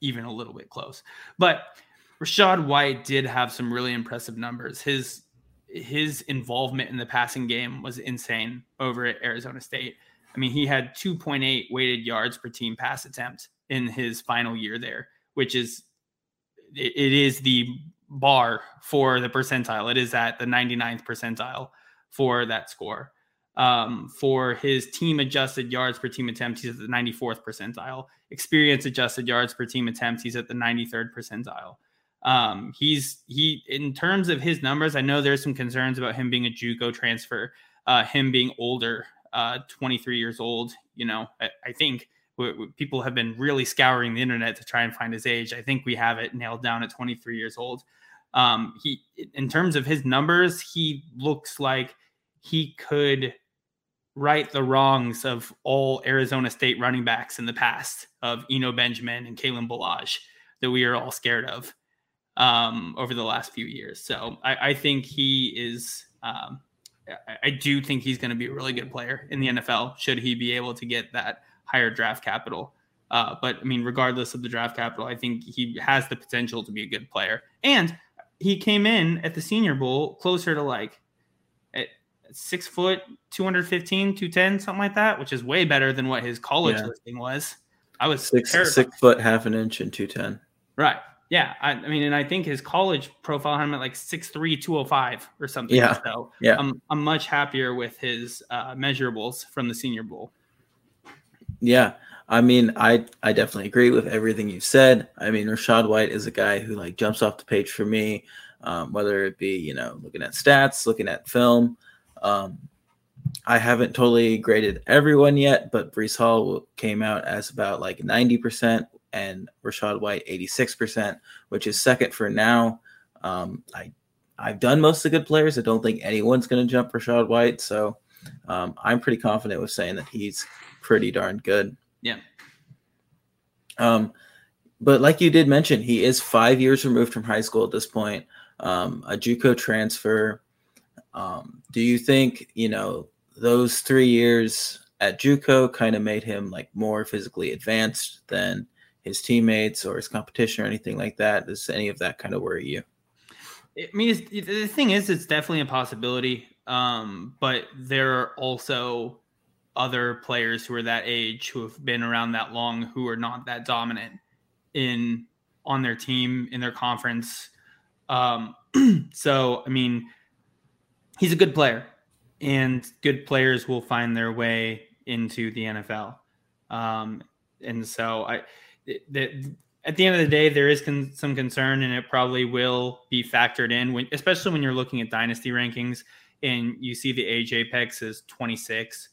[SPEAKER 3] even a little bit close. But Rachaad White did have some really impressive numbers. His his involvement in the passing game was insane over at Arizona State. I mean, he had 2.8 weighted yards per team pass attempt in his final year there, which is it, it is the bar for the percentile. It is at the 99th percentile for that score. Um, for his team adjusted yards per team attempt, he's at the 94th percentile. Experience adjusted yards per team attempt, he's at the 93rd percentile. Um, he's he in terms of his numbers. I know there's some concerns about him being a JUCO transfer, uh, him being older, uh, 23 years old. You know, I, I think people have been really scouring the internet to try and find his age. I think we have it nailed down at 23 years old. Um, he, in terms of his numbers, he looks like he could right the wrongs of all Arizona State running backs in the past of Eno Benjamin and Kalen Ballage that we are all scared of um, over the last few years. So I, I think he is. Um, I, I do think he's going to be a really good player in the NFL. Should he be able to get that higher draft capital? Uh, but I mean, regardless of the draft capital, I think he has the potential to be a good player. And he came in at the Senior Bowl closer to like at six foot, 215, 210, something like that, which is way better than what his college
[SPEAKER 2] Yeah.
[SPEAKER 3] listing was. I was
[SPEAKER 2] Six
[SPEAKER 3] terrified.
[SPEAKER 2] six foot half an inch and two ten.
[SPEAKER 3] Right. Yeah. I, I mean, and I think his college profile had him at like 6'3, 205 or something.
[SPEAKER 2] Yeah.
[SPEAKER 3] So
[SPEAKER 2] Yeah.
[SPEAKER 3] I'm, I'm much happier with his uh, measurables from the Senior Bowl.
[SPEAKER 2] Yeah. I mean, I I definitely agree with everything you said. I mean, Rachaad White is a guy who like jumps off the page for me, um, whether it be you know looking at stats, looking at film. Um, I haven't totally graded everyone yet, but Breece Hall came out as about like ninety percent, and Rachaad White eighty six percent, which is second for now. Um, I I've done most of the good players. I don't think anyone's going to jump Rachaad White, so um, I'm pretty confident with saying that he's pretty darn good.
[SPEAKER 3] Yeah.
[SPEAKER 2] Um, but like you did mention, he is five years removed from high school at this point. Um, a JUCO transfer. Um, do you think you know those three years at JUCO kind of made him like more physically advanced than his teammates or his competition or anything like that? Does any of that kind of worry you?
[SPEAKER 3] I mean, the thing is, it's definitely a possibility. Um, but there are also other players who are that age who have been around that long who are not that dominant in on their team in their conference. Um, so I mean, he's a good player, and good players will find their way into the NFL. Um, and so I, that at the end of the day, there is con- some concern, and it probably will be factored in when, especially when you're looking at dynasty rankings and you see the age apex is 26.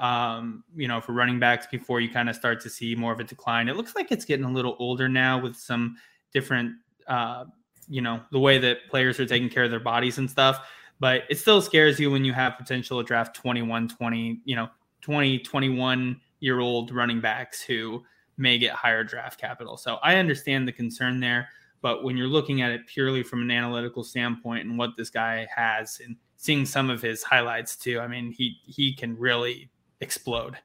[SPEAKER 3] Um, you know, for running backs before you kind of start to see more of a decline. It looks like it's getting a little older now with some different uh, you know the way that players are taking care of their bodies and stuff. But it still scares you when you have potential to draft 21, 20, you know, 20, 21 year old running backs who may get higher draft capital. So I understand the concern there. But when you're looking at it purely from an analytical standpoint and what this guy has and seeing some of his highlights too, I mean, he he can really explode.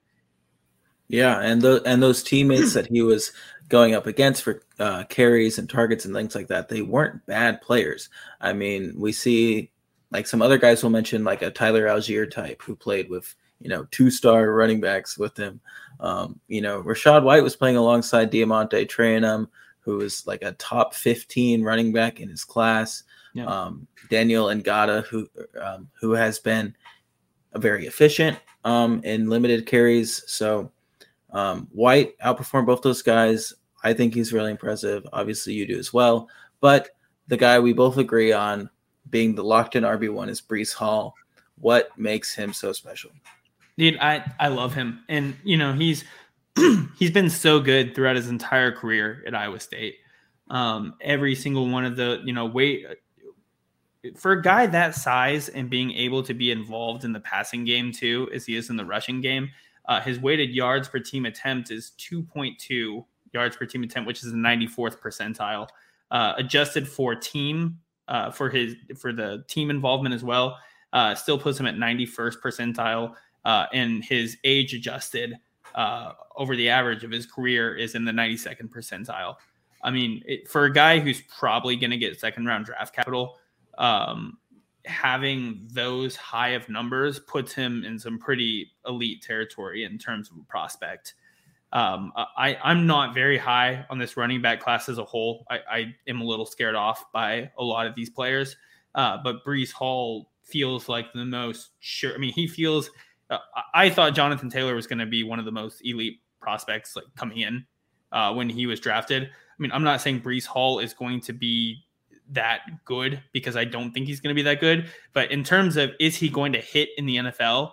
[SPEAKER 2] Yeah, and the and those teammates that he was going up against for uh, carries and targets and things like that, they weren't bad players. I mean, we see like some other guys will mention like a Tyler Allgeier type who played with you know two star running backs with him. Um, you know, Rachaad White was playing alongside DeaMonte Trayanum, who was like a top 15 running back in his class. Yeah. Um, Daniel Ngata, who um, who has been very efficient um, in limited carries. So um, White outperformed both those guys. I think he's really impressive. Obviously, you do as well. But the guy we both agree on being the locked in RB1 is Breece Hall. What makes him so special?
[SPEAKER 3] Dude, I, I love him. And, you know, he's he's been so good throughout his entire career at Iowa State. Um, every single one of the, you know, wait for a guy that size and being able to be involved in the passing game too, as he is in the rushing game, uh, his weighted yards per team attempt is 2.2 yards per team attempt, which is the 94th percentile. Uh, adjusted for team uh, for his for the team involvement as well, uh, still puts him at 91st percentile. Uh, and his age adjusted uh, over the average of his career is in the 92nd percentile. I mean, it, for a guy who's probably going to get second round draft capital, um, having those high of numbers puts him in some pretty elite territory in terms of prospect. Um, I, I'm not very high on this running back class as a whole. I, I am a little scared off by a lot of these players, uh, but Breece Hall feels like the most sure. I mean, he feels. Uh, I thought Jonathan Taylor was going to be one of the most elite prospects like coming in uh, when he was drafted. I mean, I'm not saying Breece Hall is going to be that good because I don't think he's going to be that good. But in terms of is he going to hit in the NFL,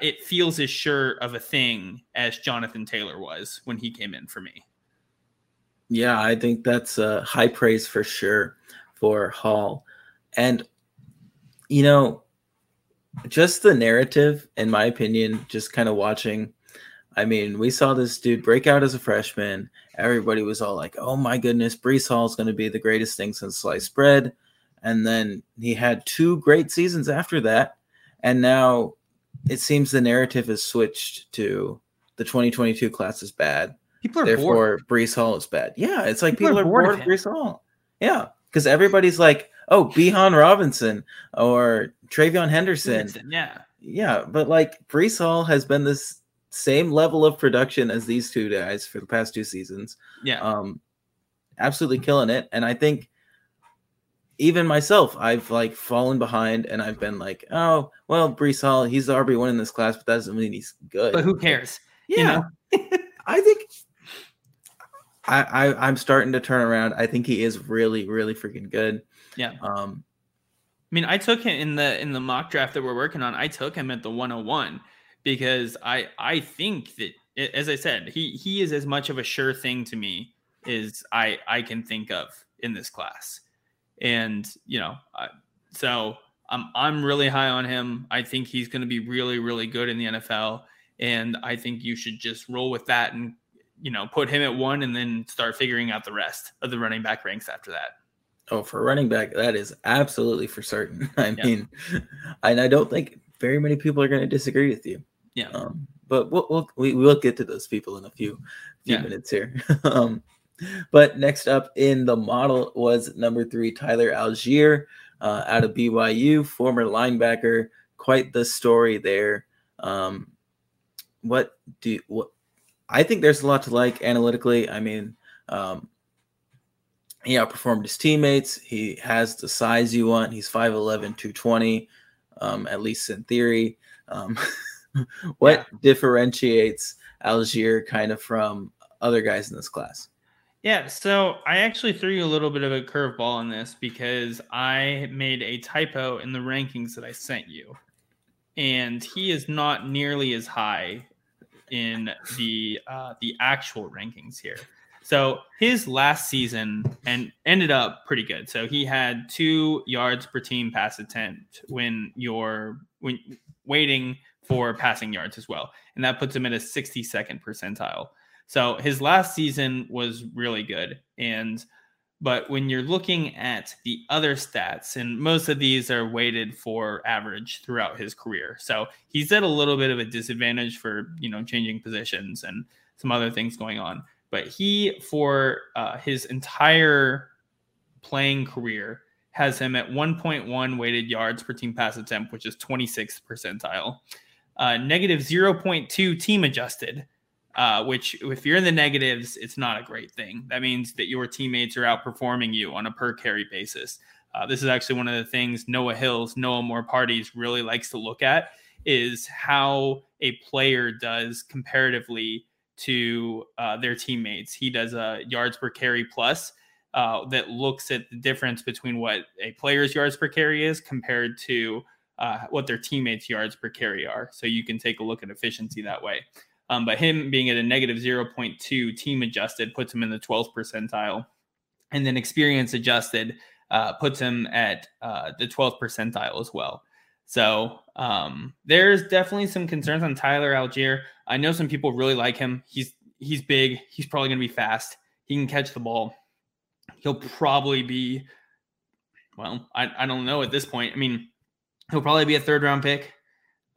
[SPEAKER 3] it feels as sure of a thing as Jonathan Taylor was when he came in for me.
[SPEAKER 2] Yeah, I think that's a high praise for sure for Hall. And, you know, just the narrative, in my opinion, just kind of watching I mean, we saw this dude break out as a freshman. Everybody was all like, "Oh my goodness, Breece Hall is going to be the greatest thing since sliced bread." And then he had two great seasons after that, and now it seems the narrative has switched to the 2022 class is bad.
[SPEAKER 3] People are
[SPEAKER 2] Therefore,
[SPEAKER 3] bored.
[SPEAKER 2] Breece Hall is bad. Yeah, it's like
[SPEAKER 3] People
[SPEAKER 2] people,
[SPEAKER 3] are
[SPEAKER 2] are
[SPEAKER 3] bored
[SPEAKER 2] bored
[SPEAKER 3] of
[SPEAKER 2] of
[SPEAKER 3] him.
[SPEAKER 2] Hall. Yeah, because everybody's like, "Oh, Bijan Robinson or TreVeyon Henderson."
[SPEAKER 3] Yeah.
[SPEAKER 2] Yeah, but like Breece Hall has been this same level of production as these two guys for the past two seasons.
[SPEAKER 3] Yeah.
[SPEAKER 2] Um, absolutely killing it. And I think even myself, I've like fallen behind and I've been like, oh, well, Breece Hall, he's the RB one in this class, but that doesn't mean he's good.
[SPEAKER 3] but who cares?
[SPEAKER 2] Yeah.
[SPEAKER 3] You know?
[SPEAKER 2] I think I, I I'm starting to turn around. I think he is really, really freaking good.
[SPEAKER 3] Yeah.
[SPEAKER 2] Um,
[SPEAKER 3] I mean, I took him in the in the mock draft that we're working on. I took him at the 101 because I I think that as I said, he he is as much of a sure thing to me as I I can think of in this class. And, you know, I, so I'm I'm really high on him. I think he's going to be really really good in the NFL and I think you should just roll with that and you know, put him at 1 and then start figuring out the rest of the running back ranks after that.
[SPEAKER 2] Oh, for running back, that is absolutely for certain. I
[SPEAKER 3] Yeah.
[SPEAKER 2] mean, and I don't think very many people are going to disagree with you.
[SPEAKER 3] Yeah.
[SPEAKER 2] Um, but we'll, we'll we will get to those people in a few few
[SPEAKER 3] Yeah.
[SPEAKER 2] minutes here. um, but next up in the model was number three Tyler Allgeier uh, out of BYU, former linebacker. Quite the story there. Um, what do you, what? I think there's a lot to like analytically. I mean, um, he outperformed his teammates. He has the size you want. He's 5'11, 220, um, at least in theory. Um, what differentiates Allgeier kind of from other guys in this class?
[SPEAKER 3] Yeah, so I actually threw you a little bit of a curveball on this because I made a typo in the rankings that I sent you. And he is not nearly as high in the uh, the actual rankings here. So his last season and ended up pretty good. So he had two yards per team pass attempt when you're when waiting for passing yards as well, and that puts him at a 62nd percentile. So his last season was really good, and but when you're looking at the other stats, and most of these are weighted for average throughout his career, so he's at a little bit of a disadvantage for you know changing positions and some other things going on. But he, for uh, his entire playing career, has him at 1.1 weighted yards per team pass attempt, which is 26th percentile. Uh, negative 0.2 team adjusted, uh, which if you're in the negatives, it's not a great thing. That means that your teammates are outperforming you on a per carry basis. Uh, this is actually one of the things Noah Hills, Noah More Parties really likes to look at is how a player does comparatively to uh, their teammates. He does a yards per carry plus uh, that looks at the difference between what a player's yards per carry is compared to uh, what their teammates' yards per carry are. So you can take a look at efficiency that way. Um, but him being at a negative 0.2 team adjusted puts him in the 12th percentile. And then experience adjusted uh, puts him at uh, the 12th percentile as well. So um, there's definitely some concerns on Tyler Allgeier. I know some people really like him. He's he's big. He's probably going to be fast. He can catch the ball. He'll probably be, well, I, I don't know at this point. I mean, he'll probably be a third round pick,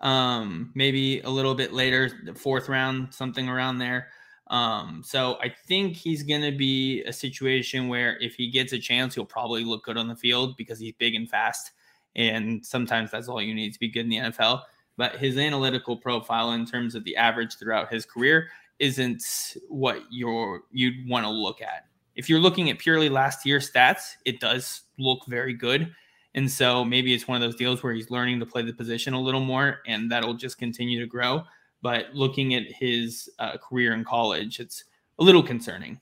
[SPEAKER 3] um, maybe a little bit later, the fourth round, something around there. Um, so I think he's going to be a situation where if he gets a chance, he'll probably look good on the field because he's big and fast. And sometimes that's all you need to be good in the NFL. But his analytical profile in terms of the average throughout his career isn't what you're you'd want to look at. If you're looking at purely last year stats, it does look very good. And so maybe it's one of those deals where he's learning to play the position a little more and that'll just continue to grow. But looking at his uh, career in college, it's a little concerning.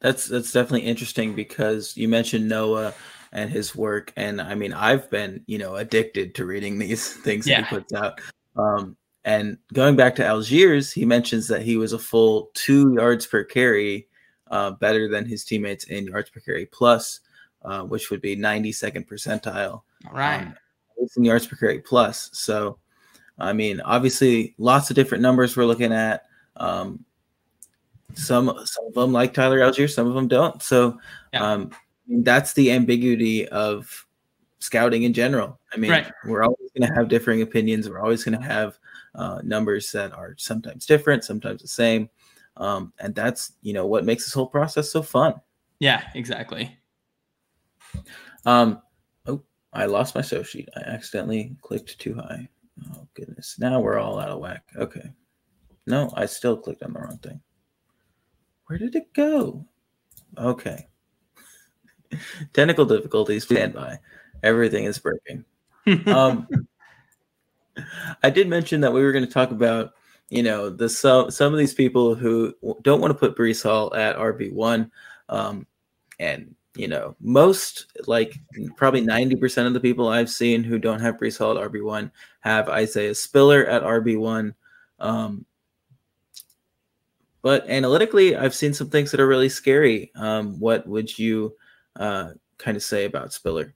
[SPEAKER 2] That's that's definitely interesting because you mentioned Noah and his work. And I mean, I've been, you know, addicted to reading these things yeah. that he puts out. Um, and going back to Allgeier's, he mentions that he was a full two yards per carry, uh, better than his teammates in yards per carry plus, uh, which would be 92nd percentile.
[SPEAKER 3] All right. Um,
[SPEAKER 2] in yards per carry plus. So, I mean, obviously, lots of different numbers we're looking at. Um, some some of them like Tyler Allgeier, some of them don't. So, yeah. um, that's the ambiguity of scouting in general. I mean, right. we're always going to have differing opinions. We're always going to have uh, numbers that are sometimes different, sometimes the same, um, and that's you know what makes this whole process so fun.
[SPEAKER 3] Yeah, exactly.
[SPEAKER 2] Um, oh, I lost my show sheet. I accidentally clicked too high. Oh goodness! Now we're all out of whack. Okay. No, I still clicked on the wrong thing. Where did it go? Okay. Technical difficulties, stand by. Everything is breaking. um, I did mention that we were going to talk about, you know, the some some of these people who don't want to put Breece Hall at RB one, um, and you know, most like probably ninety percent of the people I've seen who don't have Breece Hall at RB one have Isaiah Spiller at RB one. Um, but analytically, I've seen some things that are really scary. Um, what would you uh, kind of say about Spiller?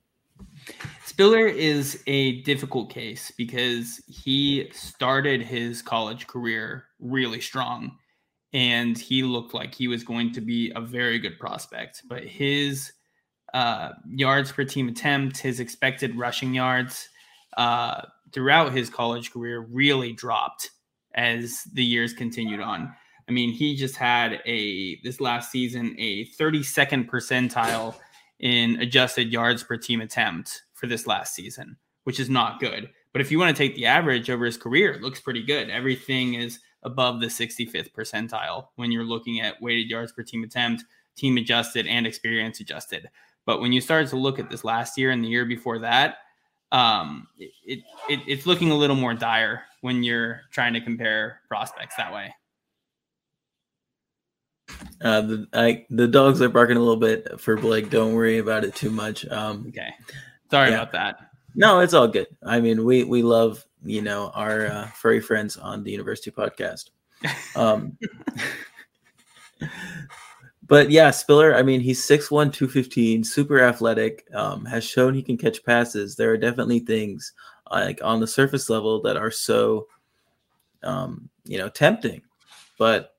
[SPEAKER 3] Spiller is a difficult case because he started his college career really strong and he looked like he was going to be a very good prospect. But his uh, yards per team attempt, his expected rushing yards uh, throughout his college career really dropped as the years continued on. I mean, he just had a this last season a 32nd percentile in adjusted yards per team attempt for this last season, which is not good. But if you want to take the average over his career, it looks pretty good. Everything is above the 65th percentile when you're looking at weighted yards per team attempt, team adjusted, and experience adjusted. But when you start to look at this last year and the year before that, um, it, it, it's looking a little more dire when you're trying to compare prospects that way.
[SPEAKER 2] Uh, the I, the dogs are barking a little bit for Blake. Don't worry about it too much. Um,
[SPEAKER 3] okay, sorry yeah. about that.
[SPEAKER 2] No, it's all good. I mean, we we love you know our uh, furry friends on the University Podcast. Um, but yeah, Spiller, I mean, he's 6'1, 215, super athletic, um, has shown he can catch passes. There are definitely things like on the surface level that are so um, you know, tempting. But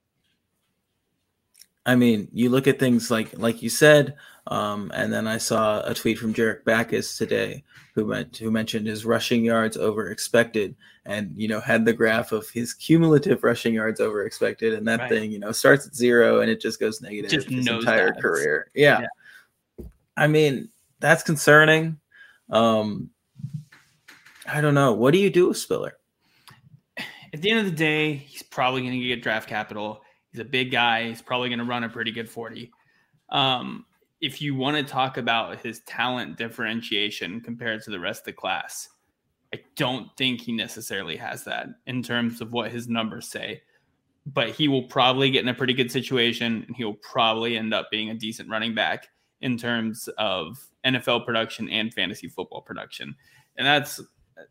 [SPEAKER 2] I mean, you look at things like like you said, um, and then I saw a tweet from Jarek Backus today who meant who mentioned his rushing yards over expected, and you know had the graph of his cumulative rushing yards over expected, and that right. thing you know starts at zero and it just goes negative just his entire that. career. Yeah. yeah. I mean that's concerning. Um, I don't know. What do you do with Spiller?
[SPEAKER 3] At the end of the day, he's probably going to get draft capital. He's a big guy. He's probably going to run a pretty good 40. Um, if you want to talk about his talent differentiation compared to the rest of the class, I don't think he necessarily has that in terms of what his numbers say. But he will probably get in a pretty good situation and he'll probably end up being a decent running back in terms of NFL production and fantasy football production. And that's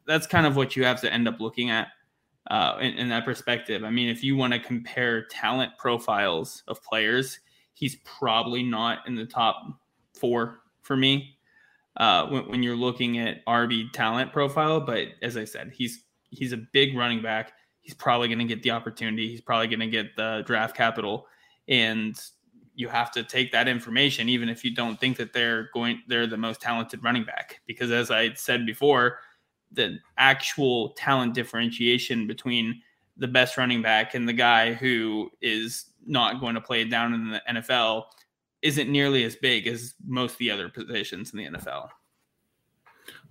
[SPEAKER 3] that's kind of what you have to end up looking at uh, in, in that perspective. I mean, if you want to compare talent profiles of players, he's probably not in the top four for me uh, when, when you're looking at RB talent profile. But as I said, he's he's a big running back. He's probably going to get the opportunity. He's probably going to get the draft capital, and you have to take that information, even if you don't think that they're going they're the most talented running back. Because as I said before, the actual talent differentiation between the best running back and the guy who is not going to play down in the NFL isn't nearly as big as most of the other positions in the NFL.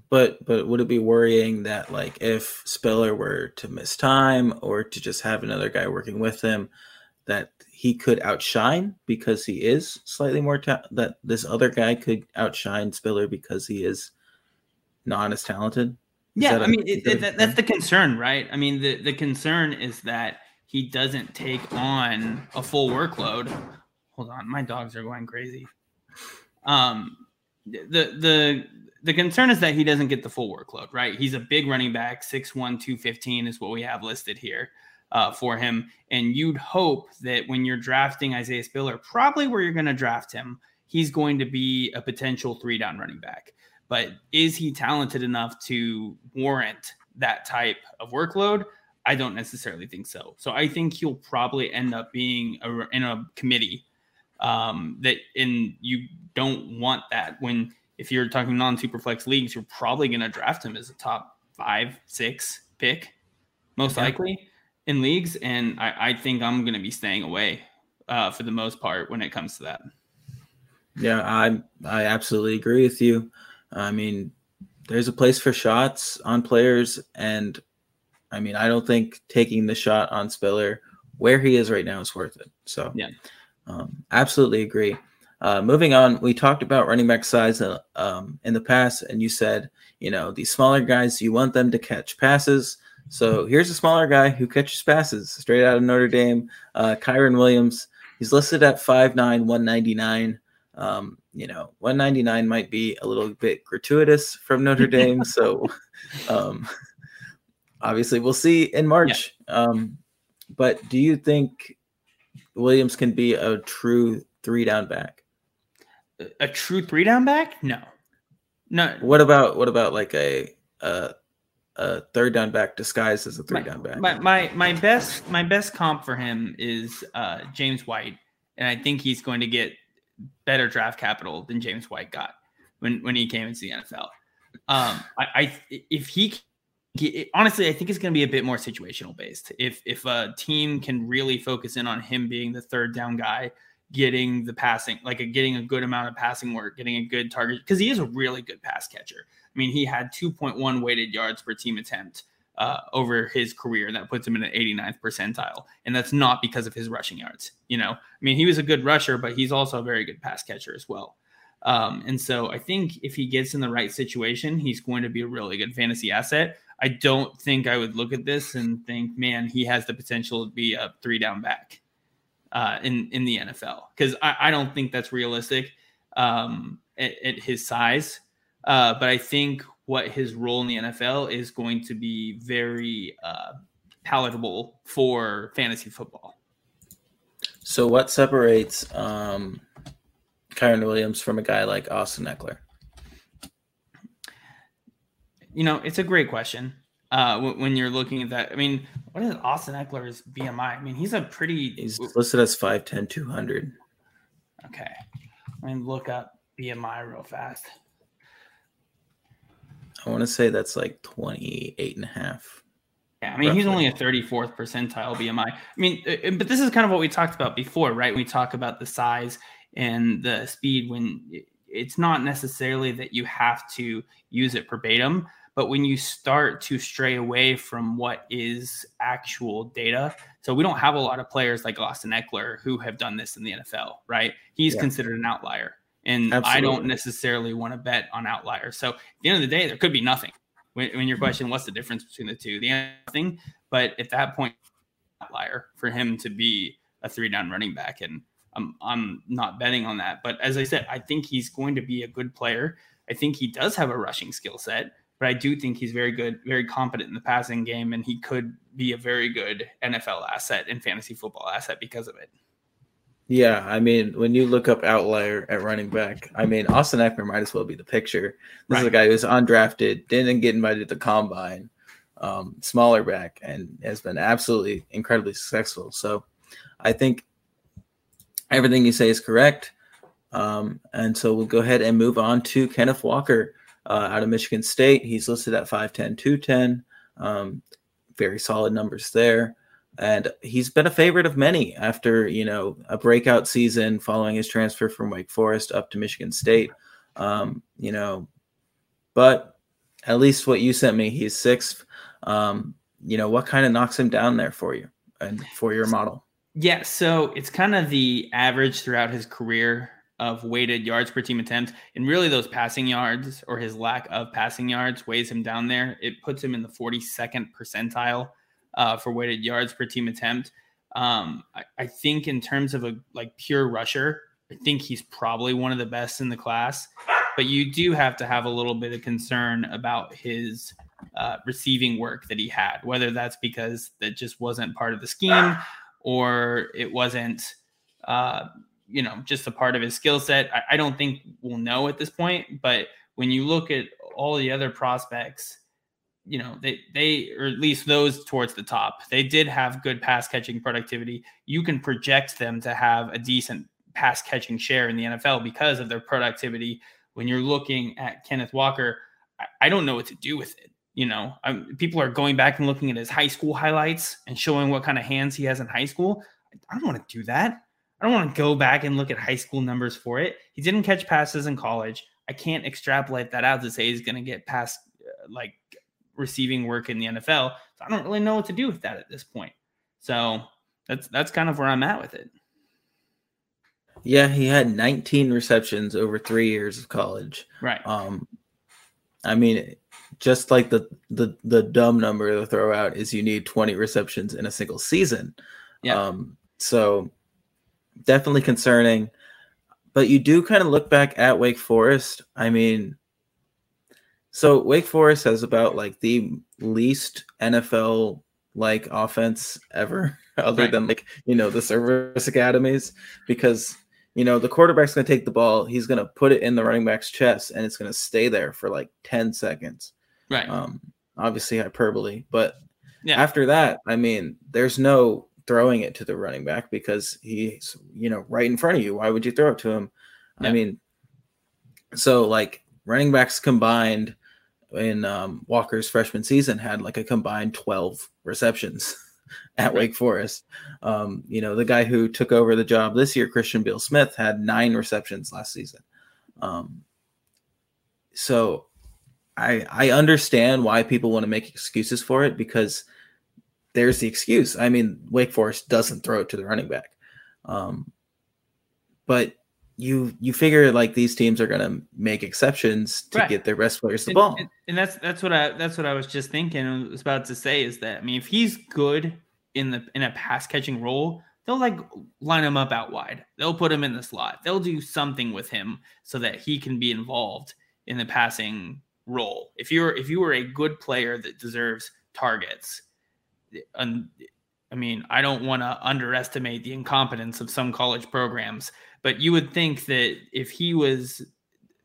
[SPEAKER 2] But but would it be worrying that like if Spiller were to miss time or to just have another guy working with him, that he could outshine because he is slightly more ta- that this other guy could outshine Spiller because he is not as talented?
[SPEAKER 3] Yeah, I mean it, it, that, that's the concern, right? I mean the the concern is that he doesn't take on a full workload. Hold on, my dogs are going crazy. Um, the the the concern is that he doesn't get the full workload, right? He's a big running back, 6'1, 215 is what we have listed here uh, for him. And you'd hope that when you're drafting Isaiah Spiller, probably where you're going to draft him, he's going to be a potential three down running back. But is he talented enough to warrant that type of workload? I don't necessarily think so. So I think he'll probably end up being a, in a committee um, that, and you don't want that when if you're talking non superflex leagues, you're probably going to draft him as a top five, six pick, most yeah. likely in leagues. And I, I think I'm going to be staying away uh, for the most part when it comes to that.
[SPEAKER 2] Yeah, I I absolutely agree with you. I mean, there's a place for shots on players, and I mean, I don't think taking the shot on Spiller where he is right now is worth it. So,
[SPEAKER 3] yeah,
[SPEAKER 2] um, absolutely agree. Uh, moving on, we talked about running back size uh, um, in the past, and you said, you know, these smaller guys, you want them to catch passes. So here's a smaller guy who catches passes straight out of Notre Dame, uh, Kyren Williams. He's listed at 5'9, 199. Um, you know, 199 might be a little bit gratuitous from Notre Dame. so um, obviously we'll see in March. Yeah. Um, but do you think Williams can be a true three down back?
[SPEAKER 3] A true three down back? No. No.
[SPEAKER 2] What about what about like a a, a third down back disguised as a three
[SPEAKER 3] my,
[SPEAKER 2] down back?
[SPEAKER 3] My, my my best my best comp for him is uh, James White, and I think he's going to get better draft capital than James White got when when he came into the NFL. Um, I, I if he, honestly, I think it's going to be a bit more situational based. If if a team can really focus in on him being the third down guy, getting the passing, like a, getting a good amount of passing work, getting a good target, because he is a really good pass catcher. I mean, he had 2.1 weighted yards per team attempt uh, over his career. That puts him in an 89th percentile. And that's not because of his rushing yards. You know, I mean, he was a good rusher, but he's also a very good pass catcher as well. Um, and so I think if he gets in the right situation, he's going to be a really good fantasy asset. I don't think I would look at this and think, man, he has the potential to be a three down back uh, in in the NFL because I, I, don't think that's realistic um, at, at, his size. Uh, but I think what his role in the NFL is going to be very uh, palatable for fantasy football.
[SPEAKER 2] So what separates um, Kyren Williams from a guy like Austin Ekeler?
[SPEAKER 3] You know, it's a great question. Uh, when, you're looking at that, I mean, what is Austin Ekeler's BMI? I mean, he's a pretty.
[SPEAKER 2] He's listed as 5'10", 200.
[SPEAKER 3] Okay, let me look up BMI real fast.
[SPEAKER 2] I want to say that's like 28 and a half.
[SPEAKER 3] Yeah, I mean, he's only a 34th percentile BMI. I mean, uh, but this is kind of what we talked about before, right? We talk about the size and the speed when it's not necessarily that you have to use it verbatim, but when you start to stray away from what is actual data, so we don't have a lot of players like Austin Ekeler who have done this in the NFL, right? He's yeah. considered an outlier. And Absolutely. I don't necessarily want to bet on outliers. So at the end of the day, there could be nothing. When, when your mm-hmm. question, what's the difference between the two? The nothing. But at that point, outlier for him to be a three down running back. And I'm, I'm not betting on that. But as I said, I think he's going to be a good player. I think he does have a rushing skill set, but I do think he's very good, very competent in the passing game, and he could be a very good NFL asset and fantasy football asset because of it.
[SPEAKER 2] Yeah, I mean, when you look up outlier at running back, I mean, Austin Ekeler might as well be the picture. This right. is a guy who's undrafted, didn't get invited to the combine, um, smaller back, and has been absolutely incredibly successful. So I think everything you say is correct. Um, and so we'll go ahead and move on to Kenneth Walker uh, out of Michigan State. He's listed at 5'10, 210. Um, very solid numbers there and he's been a favorite of many after you know a breakout season following his transfer from Wake Forest up to Michigan State. Um, you know, but at least what you sent me, he's sixth. Um, you know, what kind of knocks him down there for you and for your model?
[SPEAKER 3] Yeah, so it's kind of the average throughout his career of weighted yards per team attempt, and really those passing yards or his lack of passing yards weighs him down there. It puts him in the 42nd percentile uh, for weighted yards per team attempt. Um, I, I, think in terms of a like pure rusher, I think he's probably one of the best in the class. But you do have to have a little bit of concern about his uh, receiving work that he had, whether that's because that just wasn't part of the scheme or it wasn't, uh, you know, just a part of his skill set. I, I don't think we'll know at this point. But when you look at all the other prospects you know they they or at least those towards the top they did have good pass catching productivity. You can project them to have a decent pass catching share in the NFL because of their productivity. When you're looking at Kenneth Walker I, I don't know what to do with it you know? I'm, people are going back and looking at his high school highlights and showing what kind of hands he has in high school. I don't want to do that. I don't want to go back and look at high school numbers for it. He didn't catch passes in college. I can't extrapolate that out to say he's going to get past uh, like receiving work in the NFL. So I don't really know what to do with that at this point. So that's that's kind of where I'm at with it.
[SPEAKER 2] Yeah, he had 19 receptions over three years of college.
[SPEAKER 3] Right.
[SPEAKER 2] Um, I mean, just like the the the dumb number to throw out is you need 20 receptions in a single season. Yeah. Um, so definitely concerning. But you do kind of look back at Wake Forest. I mean, so Wake Forest has about like the least NFL like offense ever, other right. than like you know the service academies, because you know the quarterback's going to take the ball, he's going to put it in the running back's chest, and it's going to stay there for like ten seconds.
[SPEAKER 3] Right.
[SPEAKER 2] Um, obviously hyperbole, but yeah. after that, I mean, there's no throwing it to the running back because he's you know right in front of you. Why would you throw it to him? Yeah. I mean, so like running backs combined in um, Walker's freshman season had like a combined 12 receptions at Wake Forest. Um, you know, the guy who took over the job this year, Christian Beal Smith, had nine receptions last season. Um, so I I understand why people want to make excuses for it because there's the excuse. I mean, Wake Forest doesn't throw it to the running back. Um, but you you figure like these teams are going to make exceptions to right. get their best players the
[SPEAKER 3] and,
[SPEAKER 2] ball.
[SPEAKER 3] And, and, that's that's what I that's what I was just thinking. I was about to say is that I mean if he's good in the in a pass catching role, they'll like line him up out wide. They'll put him in the slot. They'll do something with him so that he can be involved in the passing role. If you're if you were a good player that deserves targets, and I mean, I don't want to underestimate the incompetence of some college programs, but you would think that if he was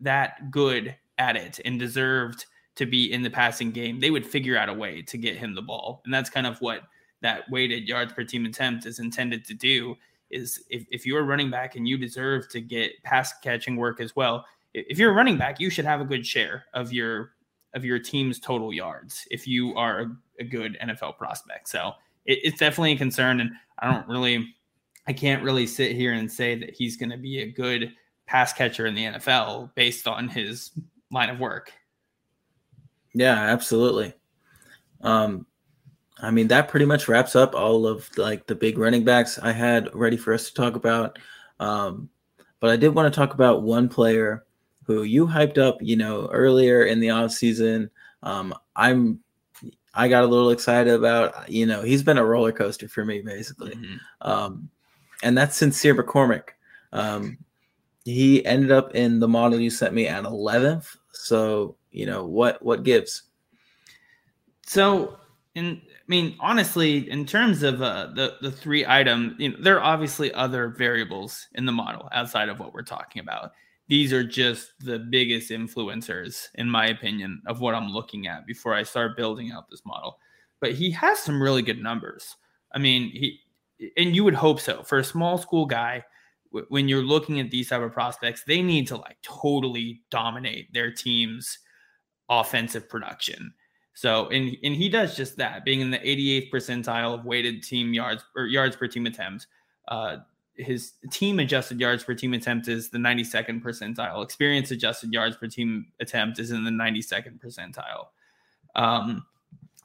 [SPEAKER 3] that good at it and deserved to be in the passing game, they would figure out a way to get him the ball. And that's kind of what that weighted yards per team attempt is intended to do is if, if you're a running back and you deserve to get pass catching work as well, if you're a running back, you should have a good share of your of your team's total yards if you are a, a good NFL prospect. So it, it's definitely a concern. And I don't really I can't really sit here and say that he's going to be a good pass catcher in the NFL based on his line of work.
[SPEAKER 2] Yeah, absolutely. Um, I mean, that pretty much wraps up all of like the big running backs I had ready for us to talk about. Um, but I did want to talk about one player who you hyped up, you know, earlier in the off season. Um, I'm, I got a little excited about, you know, he's been a roller coaster for me basically. Mm-hmm. Um, and that's Sincere McCormick. Um, he ended up in the model you sent me at 11th. So, you know, what, what gives?
[SPEAKER 3] So in I mean, honestly, in terms of uh, the the three items, you know, there are obviously other variables in the model outside of what we're talking about. These are just the biggest influencers, in my opinion, of what I'm looking at before I start building out this model. But he has some really good numbers. I mean, he and you would hope so for a small school guy. When you're looking at these type of prospects, they need to like totally dominate their team's offensive production so, and and he does just that, being in the 88th percentile of weighted team yards or yards per team attempt. Uh, his team adjusted yards per team attempt is the 92nd percentile. Experience adjusted yards per team attempt is in the 92nd percentile. Um,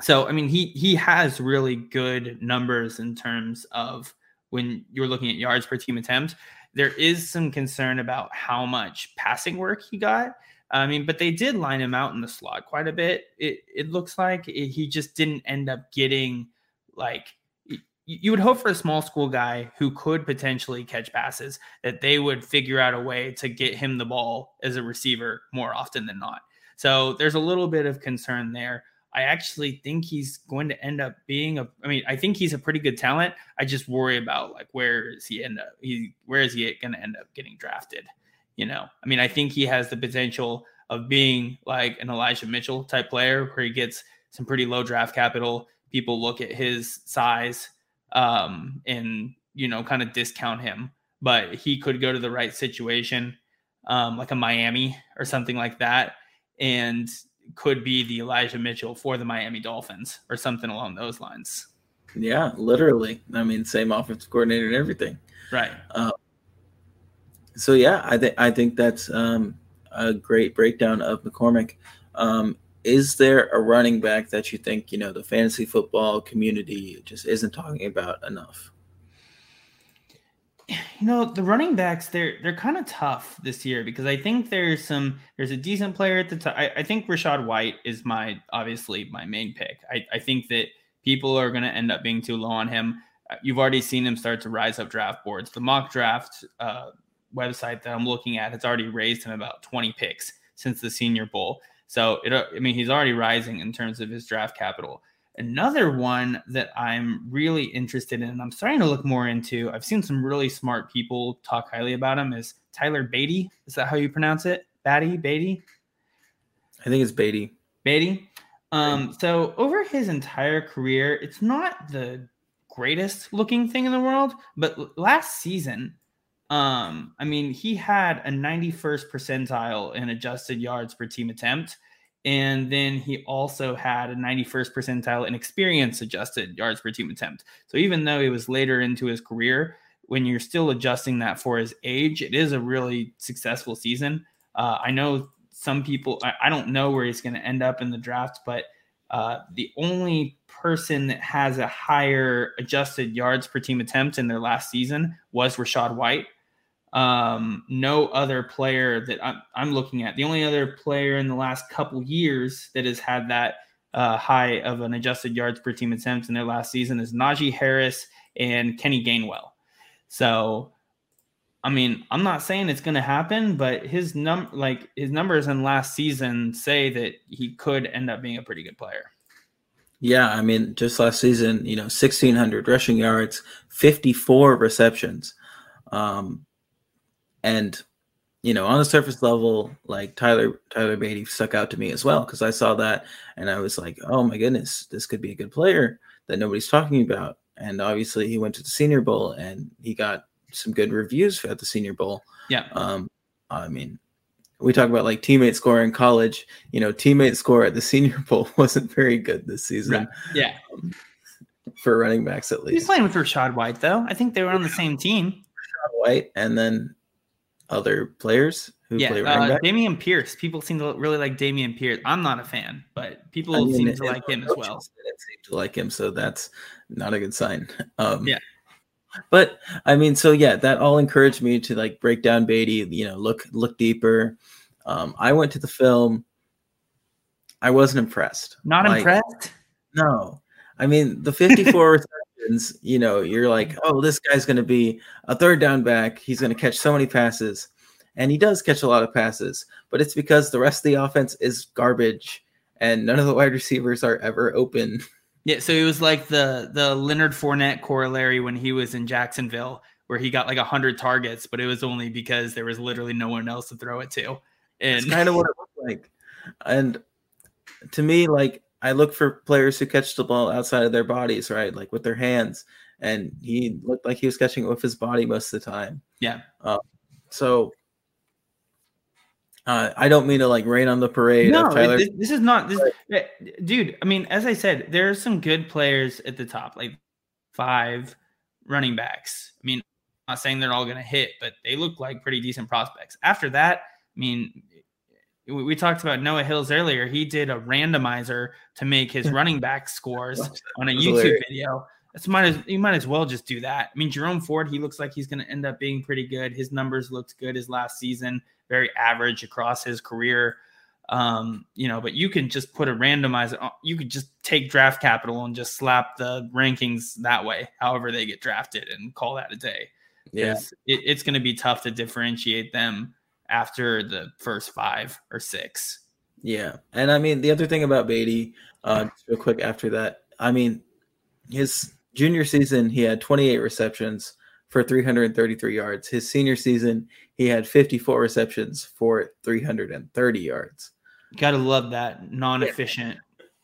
[SPEAKER 3] so I mean, he he has really good numbers in terms of when you're looking at yards per team attempt. There is some concern about how much passing work he got. I mean, but they did line him out in the slot quite a bit. It it looks like it, he just didn't end up getting like you would hope for a small school guy who could potentially catch passes that they would figure out a way to get him the ball as a receiver more often than not. So there's a little bit of concern there. I actually think he's going to end up being a I mean, I think he's a pretty good talent. I just worry about like where is he end up he where is he going to end up getting drafted? You know, I mean, I think he has the potential of being like an Elijah Mitchell type player where he gets some pretty low draft capital. People look at his size um, and, you know, kind of discount him, but he could go to the right situation, um, like a Miami or something like that, and could be the Elijah Mitchell for the Miami Dolphins or something along those lines.
[SPEAKER 2] Yeah, literally. I mean, same offensive coordinator and everything.
[SPEAKER 3] Right.
[SPEAKER 2] Uh, so yeah, I think I think that's um, a great breakdown of McCormick. Um, is there a running back that you think you know the fantasy football community just isn't talking about enough?
[SPEAKER 3] You know the running backs they're they're kind of tough this year because I think there's some there's a decent player at the top. I, I think Rachaad White is my obviously my main pick. I, I think that people are going to end up being too low on him. Uh, you've already seen him start to rise up draft boards. The mock draft uh, website that I'm looking at has already raised him about 20 picks since the Senior Bowl. So it, I mean, he's already rising in terms of his draft capital. Another one that I'm really interested in, and I'm starting to look more into. I've seen some really smart people talk highly about him. Is Tyler Badie? Is that how you pronounce it? Batty Beatty?
[SPEAKER 2] I think it's Beatty.
[SPEAKER 3] Beatty. Um, so over his entire career, it's not the greatest looking thing in the world, but last season um, I mean, he had a 91st percentile in adjusted yards per team attempt. And then he also had a 91st percentile in experience adjusted yards per team attempt. So even though he was later into his career, when you're still adjusting that for his age, it is a really successful season. Uh, I know some people, I, I, don't know where he's going to end up in the draft, but uh, the only person that has a higher adjusted yards per team attempt in their last season was Rachaad White. Um, no other player that I'm, I'm, looking at, the only other player in the last couple years that has had that uh, high of an adjusted yards per team attempt in their last season is Najee Harris and Kenny Gainwell. So, I mean, I'm not saying it's going to happen, but his num like his numbers in last season say that he could end up being a pretty good player.
[SPEAKER 2] Yeah, I mean, just last season, you know, 1,600 rushing yards, 54 receptions. Um, and, you know, on the surface level, like Tyler Tyler Badie stuck out to me as well because I saw that and I was like, oh my goodness, this could be a good player that nobody's talking about. And obviously, he went to the Senior Bowl and he got some good reviews at the Senior Bowl.
[SPEAKER 3] Yeah.
[SPEAKER 2] Um, I mean, we talk about like teammate score in college. You know, teammate score at the Senior Bowl wasn't very good this season
[SPEAKER 3] Right. Yeah.
[SPEAKER 2] for running backs at least.
[SPEAKER 3] He's playing with Rachaad White though. I think they were on the same team.
[SPEAKER 2] Rachaad White and then other players who
[SPEAKER 3] Yeah,
[SPEAKER 2] play running
[SPEAKER 3] uh,
[SPEAKER 2] back.
[SPEAKER 3] Dameon Pierce. People seem to really like Dameon Pierce. I'm not a fan, but people
[SPEAKER 2] I mean,
[SPEAKER 3] seem to like him as well.
[SPEAKER 2] seem to like him, so that's not a good sign. Um,
[SPEAKER 3] Yeah.
[SPEAKER 2] But I mean, so yeah, that all encouraged me to like break down Badie. You know, look look deeper. Um, I went to the film. I wasn't impressed.
[SPEAKER 3] Not
[SPEAKER 2] Like,
[SPEAKER 3] impressed.
[SPEAKER 2] No, I mean the 54 receptions. You know, you're like, mm-hmm. oh, this guy's going to be a third down back. He's going to catch so many passes, and he does catch a lot of passes. But it's because the rest of the offense is garbage, and none of the wide receivers are ever open.
[SPEAKER 3] Yeah, so it was like the the Leonard Fournette corollary when he was in Jacksonville, where he got like hundred targets, but it was only because there was literally no one else to throw it to.
[SPEAKER 2] It's
[SPEAKER 3] And
[SPEAKER 2] kind of what it looked like. And to me, like I look for players who catch the ball outside of their bodies, right? Like with their hands. And he looked like he was catching it with his body most of the time.
[SPEAKER 3] Yeah.
[SPEAKER 2] Uh, so uh, I don't mean to like rain on the parade
[SPEAKER 3] no,
[SPEAKER 2] of Tyler.
[SPEAKER 3] this, this is not this, eh, dude. I mean, as I said, there are some good players at the top, like five running backs. I mean, I'm not saying they're all going to hit, but they look like pretty decent prospects. After that, I mean, we, we talked about Noah Hills earlier. He did a randomizer to make his running back scores on a YouTube video. That's might as you might as well just do that. I mean, Jerome Ford, he looks like he's going to end up being pretty good. His numbers looked good his last season, very average across his career. Um, you know, but you can just put a randomizer. You could just take draft capital and just slap the rankings that way, however they get drafted, and call that a day.
[SPEAKER 2] yeah.
[SPEAKER 3] It, it's going to be tough to differentiate them after the first five or six.
[SPEAKER 2] Yeah, and I mean the other thing about Badie, uh, real quick after that, I mean his junior season he had 28 receptions for 333 yards. His senior season he had 54 receptions for 330 yards.
[SPEAKER 3] Gotta love that non-efficient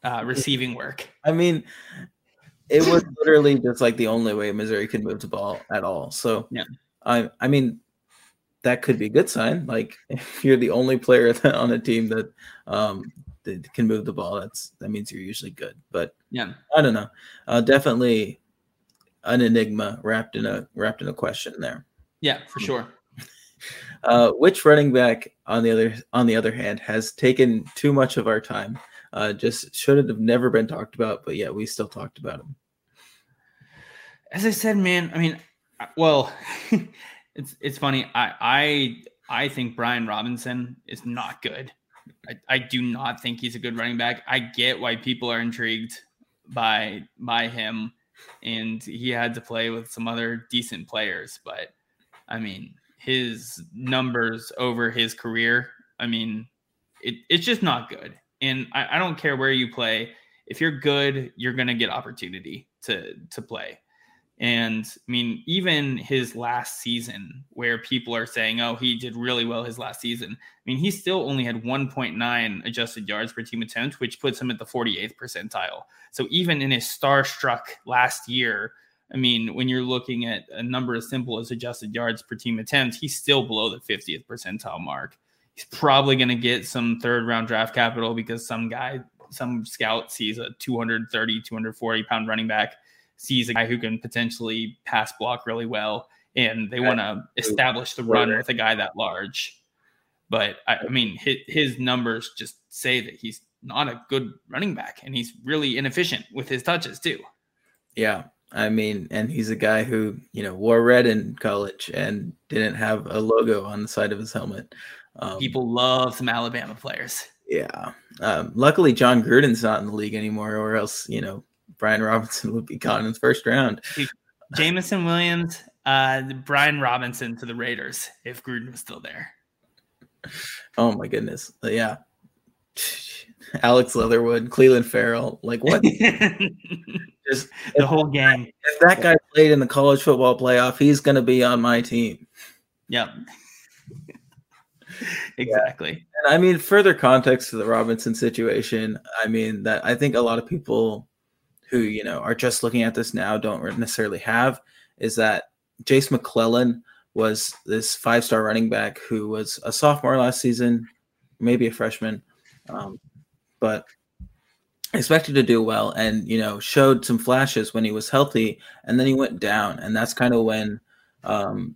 [SPEAKER 3] uh, receiving work.
[SPEAKER 2] I mean, it was literally just like the only way Missouri could move the ball at all. So
[SPEAKER 3] Yeah.
[SPEAKER 2] I I mean that could be a good sign. Like if you're the only player on a team that um that can move the ball, that's that means you're usually good. But
[SPEAKER 3] Yeah.
[SPEAKER 2] I don't know. Uh, definitely an enigma wrapped in a wrapped in a question there.
[SPEAKER 3] Yeah, for sure.
[SPEAKER 2] Uh, which running back on the other on the other hand has taken too much of our time? Uh, just shouldn't have never been talked about, but yeah, we still talked about him.
[SPEAKER 3] As I said, man, I mean, well, it's it's funny. I I I think Brian Robinson is not good. I, I do not think he's a good running back. I get why people are intrigued by by him, and he had to play with some other decent players. But I mean, his numbers over his career, I mean, it, it's just not good. And I, I don't care where you play. If you're good, you're gonna get opportunity to to play. And I mean, even his last season, where people are saying, oh, he did really well his last season. I mean, he still only had 1.9 adjusted yards per team attempt, which puts him at the 48th percentile. So even in his starstruck last year, I mean, when you're looking at a number as simple as adjusted yards per team attempt, he's still below the 50th percentile mark. He's probably going to get some third round draft capital because some guy, some scout sees a 230, 240 pound running back sees a guy who can potentially pass block really well, and they want to establish the run with a guy that large. But I, I mean, his, his numbers just say that he's not a good running back, and he's really inefficient with his touches too.
[SPEAKER 2] Yeah. I mean, and he's a guy who, you know, wore red in college and didn't have a logo on the side of his helmet. Um,
[SPEAKER 3] People love some Alabama players.
[SPEAKER 2] yeah. Um, luckily, Jon Gruden's not in the league anymore, or else, you know, Brian Robinson would be gone in the first round.
[SPEAKER 3] Jameson Williams, uh, Brian Robinson to the Raiders if Gruden was still there.
[SPEAKER 2] Oh my goodness. Yeah. Alex Leatherwood, Clelin Ferrell. Like what? Just
[SPEAKER 3] the whole gang.
[SPEAKER 2] if that guy played in the college football playoff, he's going to be on my team.
[SPEAKER 3] Yep. exactly.
[SPEAKER 2] And I mean, further context to the Robinson situation. I mean, that I think a lot of people who you know are just looking at this now don't necessarily have is that Jase McClellan was this five-star running back who was a sophomore last season, maybe a freshman, um, but expected to do well, and you know showed some flashes when he was healthy, and then he went down, and that's kind of when. Um,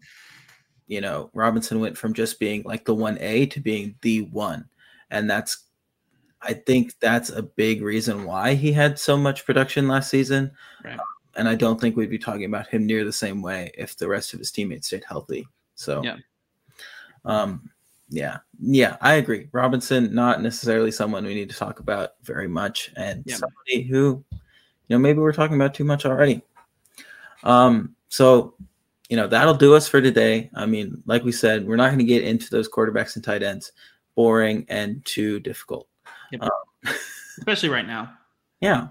[SPEAKER 2] you know, Robinson went from just being like the 1A to being the one. And that's, I think that's a big reason why he had so much production last season.
[SPEAKER 3] Right.
[SPEAKER 2] And I don't think we'd be talking about him near the same way if the rest of his teammates stayed healthy. So,
[SPEAKER 3] Yeah.
[SPEAKER 2] um, yeah, yeah, I agree. Robinson, not necessarily someone we need to talk about very much, and
[SPEAKER 3] Yeah.
[SPEAKER 2] somebody who, you know, maybe we're talking about too much already. Um, so you know that'll do us for today. I mean, like we said, we're not going to get into those quarterbacks and tight ends, boring and too difficult.
[SPEAKER 3] Especially right now.
[SPEAKER 2] Yeah,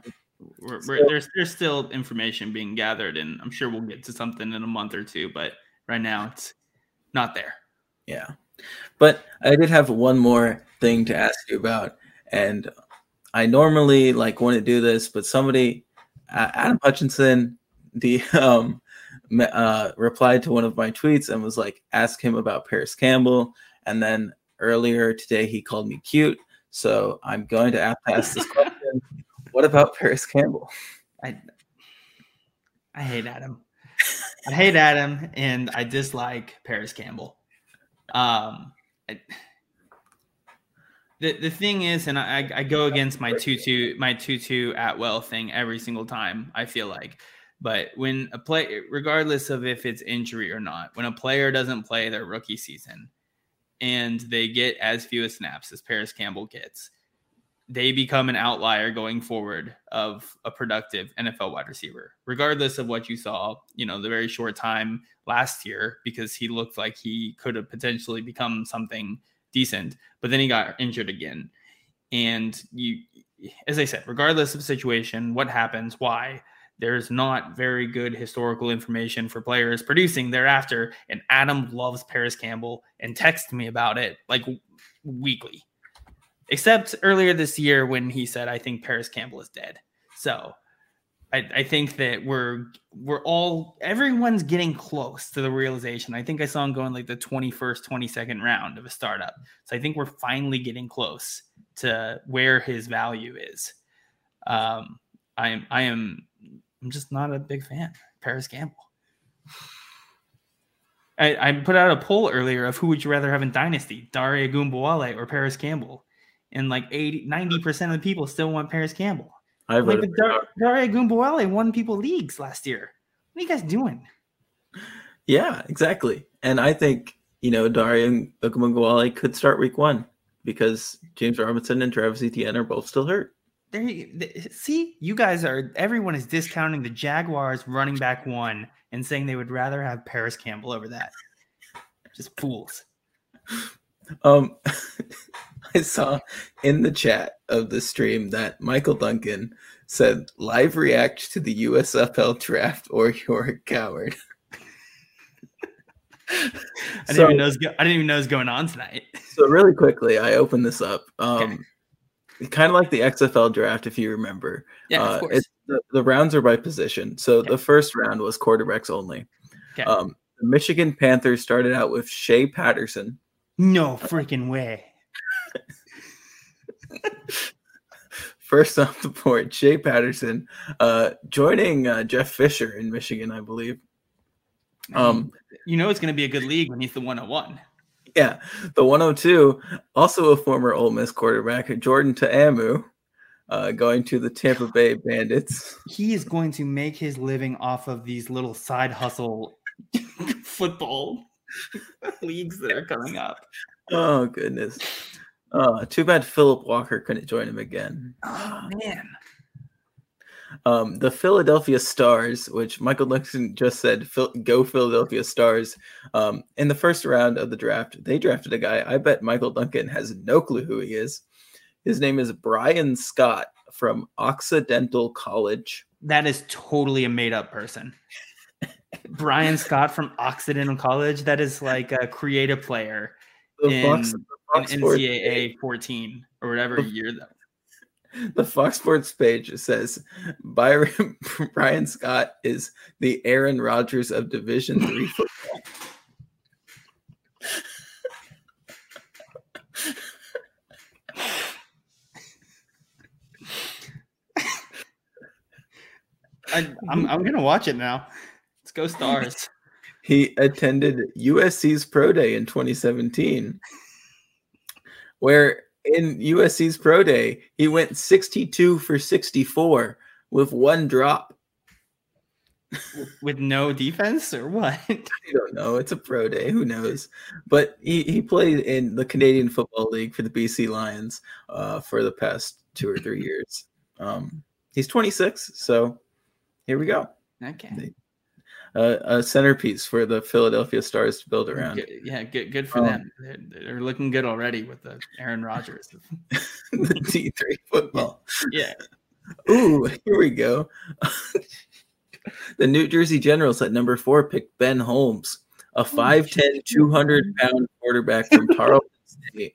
[SPEAKER 3] We're, we're,
[SPEAKER 2] So-
[SPEAKER 3] there's there's still information being gathered, and I'm sure we'll get to something in a month or two. But right now, it's not there.
[SPEAKER 2] yeah. But I did have one more thing to ask you about, and I normally like want to do this, but somebody, Adam Hutchinson, the um, uh, replied to one of my tweets and was like, ask him about Parris Campbell, and then earlier today he called me cute, so I'm going to ask this question. What about Parris Campbell?
[SPEAKER 3] I I hate Adam. I hate Adam, and I dislike Parris Campbell. Um, I, the the thing is, and I I go against my tutu my tutu at well thing every single time. I feel like, but when a play, regardless of if it's injury or not, when a player doesn't play their rookie season, and they get as few snaps as Parris Campbell gets, they become an outlier going forward of a productive NFL wide receiver, regardless of what you saw, you know, the very short time last year, because he looked like he could have potentially become something decent, but then he got injured again. And you, as I said, regardless of situation, what happens, why, there's not very good historical information for players producing thereafter. And Adam loves Parris Campbell and texts me about it like weekly except earlier this year when he said, "I think Parris Campbell is dead." So, I, I think that we're we're all everyone's getting close to the realization. I think I saw him going like the twenty first, twenty second round of a startup. So I think we're finally getting close to where his value is. Um, I am I am I'm just not a big fan. Parris Campbell. I, I put out a poll earlier of who would you rather have in Dynasty, Dare Ogunbowale or Parris Campbell? And like 80, 90% of the people still want Parris Campbell.
[SPEAKER 2] I
[SPEAKER 3] Like,
[SPEAKER 2] voted
[SPEAKER 3] but
[SPEAKER 2] for
[SPEAKER 3] Dar- Dare Ogunbowale won people leagues last year. What are you guys doing?
[SPEAKER 2] Yeah, exactly. And I think, you know, Dare Ogunbowale could start week one because James Robinson and Travis Etienne are both still hurt.
[SPEAKER 3] There, you, see, you guys are. Everyone is discounting the Jaguars running back one and saying they would rather have Parris Campbell over that. Just fools.
[SPEAKER 2] Um, I saw in the chat of the stream that Michael Duncan said, live react to the USFL draft or you're a coward.
[SPEAKER 3] I didn't
[SPEAKER 2] So-
[SPEAKER 3] even know. was go- I didn't even know it was going on tonight.
[SPEAKER 2] So really quickly, I opened this up. Um, kind of like the XFL draft, if you remember.
[SPEAKER 3] Yeah,
[SPEAKER 2] Uh,
[SPEAKER 3] of course.
[SPEAKER 2] it's- the, the rounds are by position. So the first round was quarterbacks only.
[SPEAKER 3] Okay.
[SPEAKER 2] Um, the Michigan Panthers started out with Shea Patterson.
[SPEAKER 3] no freaking way.
[SPEAKER 2] First off the board, Shea Patterson, uh, joining uh, Jeff Fisher in Michigan, I believe. Um,
[SPEAKER 3] You know it's going to be a good league when he's the 101.
[SPEAKER 2] Yeah, the 102, also a former Ole Miss quarterback, Jordan Ta'amu, uh, going to the Tampa Bay Bandits.
[SPEAKER 3] He is going to make his living off of these little side hustle football leagues that are coming up.
[SPEAKER 2] Oh goodness. Uh, too bad Philip Walker couldn't join him again.
[SPEAKER 3] Oh man.
[SPEAKER 2] Um, the Philadelphia Stars, which Michael Nixon just said, "Phil- "Go Philadelphia Stars." Um, in the first round of the draft, they drafted a guy. I bet Michael Duncan has no clue who he is. His name is Bryan Scott from Occidental College.
[SPEAKER 3] That is totally a made up person. Bryan Scott from Occidental College. That is like a creative player
[SPEAKER 2] The
[SPEAKER 3] in,
[SPEAKER 2] Fox, the
[SPEAKER 3] in
[SPEAKER 2] Fox Sports
[SPEAKER 3] NCAA 14 or whatever year. That,
[SPEAKER 2] the Fox Sports page says Byron Bryan Scott is the Aaron Rodgers of Division Three football.
[SPEAKER 3] I, I'm, I'm going to watch it now. Let's go, Stars.
[SPEAKER 2] He attended USC's Pro Day in 2017, where in USC's Pro Day he went 62 for 64 with one drop.
[SPEAKER 3] With no defense or what?
[SPEAKER 2] I don't know. It's a pro day. Who knows? But he, he played in the Canadian Football League for the BC Lions uh, for the past two or three years. Um, he's 26, so here we go.
[SPEAKER 3] Okay.
[SPEAKER 2] Uh, a centerpiece for the Philadelphia Stars to build around.
[SPEAKER 3] Good, yeah, good, good for
[SPEAKER 2] Um,
[SPEAKER 3] them. They're, they're looking good already with the Aaron Rodgers.
[SPEAKER 2] the D3 football.
[SPEAKER 3] yeah.
[SPEAKER 2] Ooh, here we go. the New Jersey Generals at number four picked Ben Holmes, a 5'10, 200 pound quarterback from Tarleton State,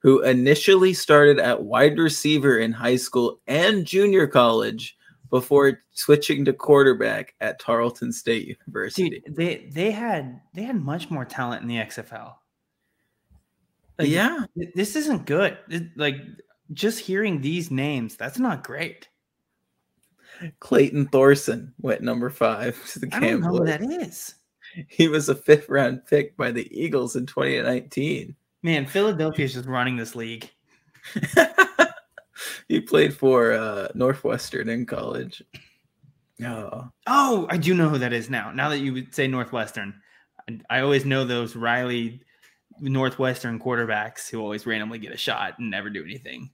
[SPEAKER 2] who initially started at wide receiver in high school and junior college before switching to quarterback at Tarleton State University.
[SPEAKER 3] Dude, they they had they had much more talent in the XFL. Like,
[SPEAKER 2] yeah,
[SPEAKER 3] this isn't good. It- like just hearing these names, that's not great.
[SPEAKER 2] Clayton Thorson went number five to the
[SPEAKER 3] I don't know who that is.
[SPEAKER 2] He was a fifth round pick by the Eagles in 2019.
[SPEAKER 3] Man, Philadelphia is just running this league.
[SPEAKER 2] he played for uh, Northwestern in college. Oh,
[SPEAKER 3] Oh, I do know who that is now. Now that you would say Northwestern, I, I always know those Riley Northwestern quarterbacks who always randomly get a shot and never do anything.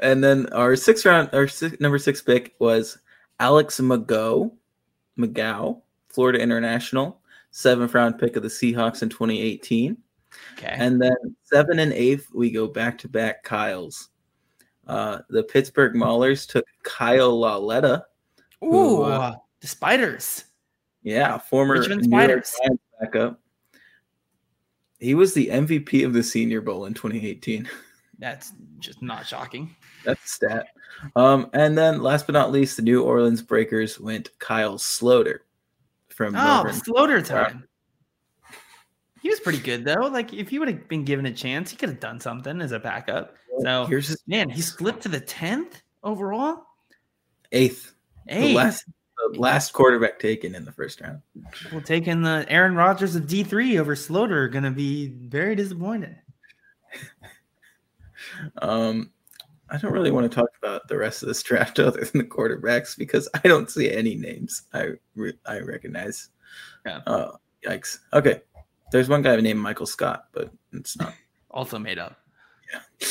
[SPEAKER 2] and then our sixth round, our six, number six pick was Alex McGough, McGough, Florida International, seventh round pick of the Seahawks in 2018.
[SPEAKER 3] Okay.
[SPEAKER 2] And then seven and eighth, we go back to back Kyles. Uh, the Pittsburgh Maulers took Kyle Lauletta.
[SPEAKER 3] Ooh,
[SPEAKER 2] who, uh,
[SPEAKER 3] the Spiders.
[SPEAKER 2] Yeah, former
[SPEAKER 3] Richmond Spiders.
[SPEAKER 2] Backup. He was the MVP of the Senior Bowl in 2018.
[SPEAKER 3] That's just not shocking.
[SPEAKER 2] That's a stat. Um, and then last but not least, the New Orleans Breakers went Kyle Sloter from
[SPEAKER 3] Oh,
[SPEAKER 2] Melbourne.
[SPEAKER 3] floater time. He was pretty good though. Like if he would have been given a chance, he could have done something as a backup. So
[SPEAKER 2] Here's his
[SPEAKER 3] man, he slipped to the tenth overall.
[SPEAKER 2] eighth, the last, the last quarterback taken in the first round.
[SPEAKER 3] people taking the Aaron Rodgers of D three over Sloter gonna be very disappointed.
[SPEAKER 2] Um, I don't really want to talk about the rest of this draft other than the quarterbacks because I don't see any names I re- I recognize.
[SPEAKER 3] Yeah.
[SPEAKER 2] Uh, yikes. Okay, there's one guy named Michael Scott, but it's not.
[SPEAKER 3] Also made up. Yeah.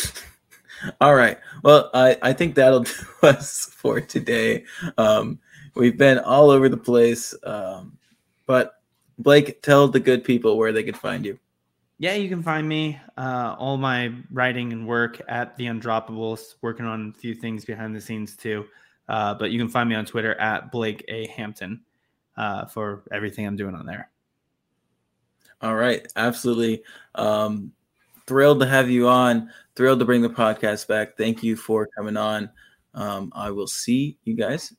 [SPEAKER 2] All right. Well, I, I think that'll do us for today. Um, we've been all over the place. Um, but Blake, tell the good people where they could find you.
[SPEAKER 3] Yeah, you can find me uh, all my writing and work at the Undroppables, working on a few things behind the scenes too. Uh, but you can find me on Twitter at Blake A Hampton uh, for everything I'm doing on there.
[SPEAKER 2] All right. Absolutely. Um, thrilled to have you on. Thrilled to bring the podcast back. Thank you for coming on. Um, I will see you guys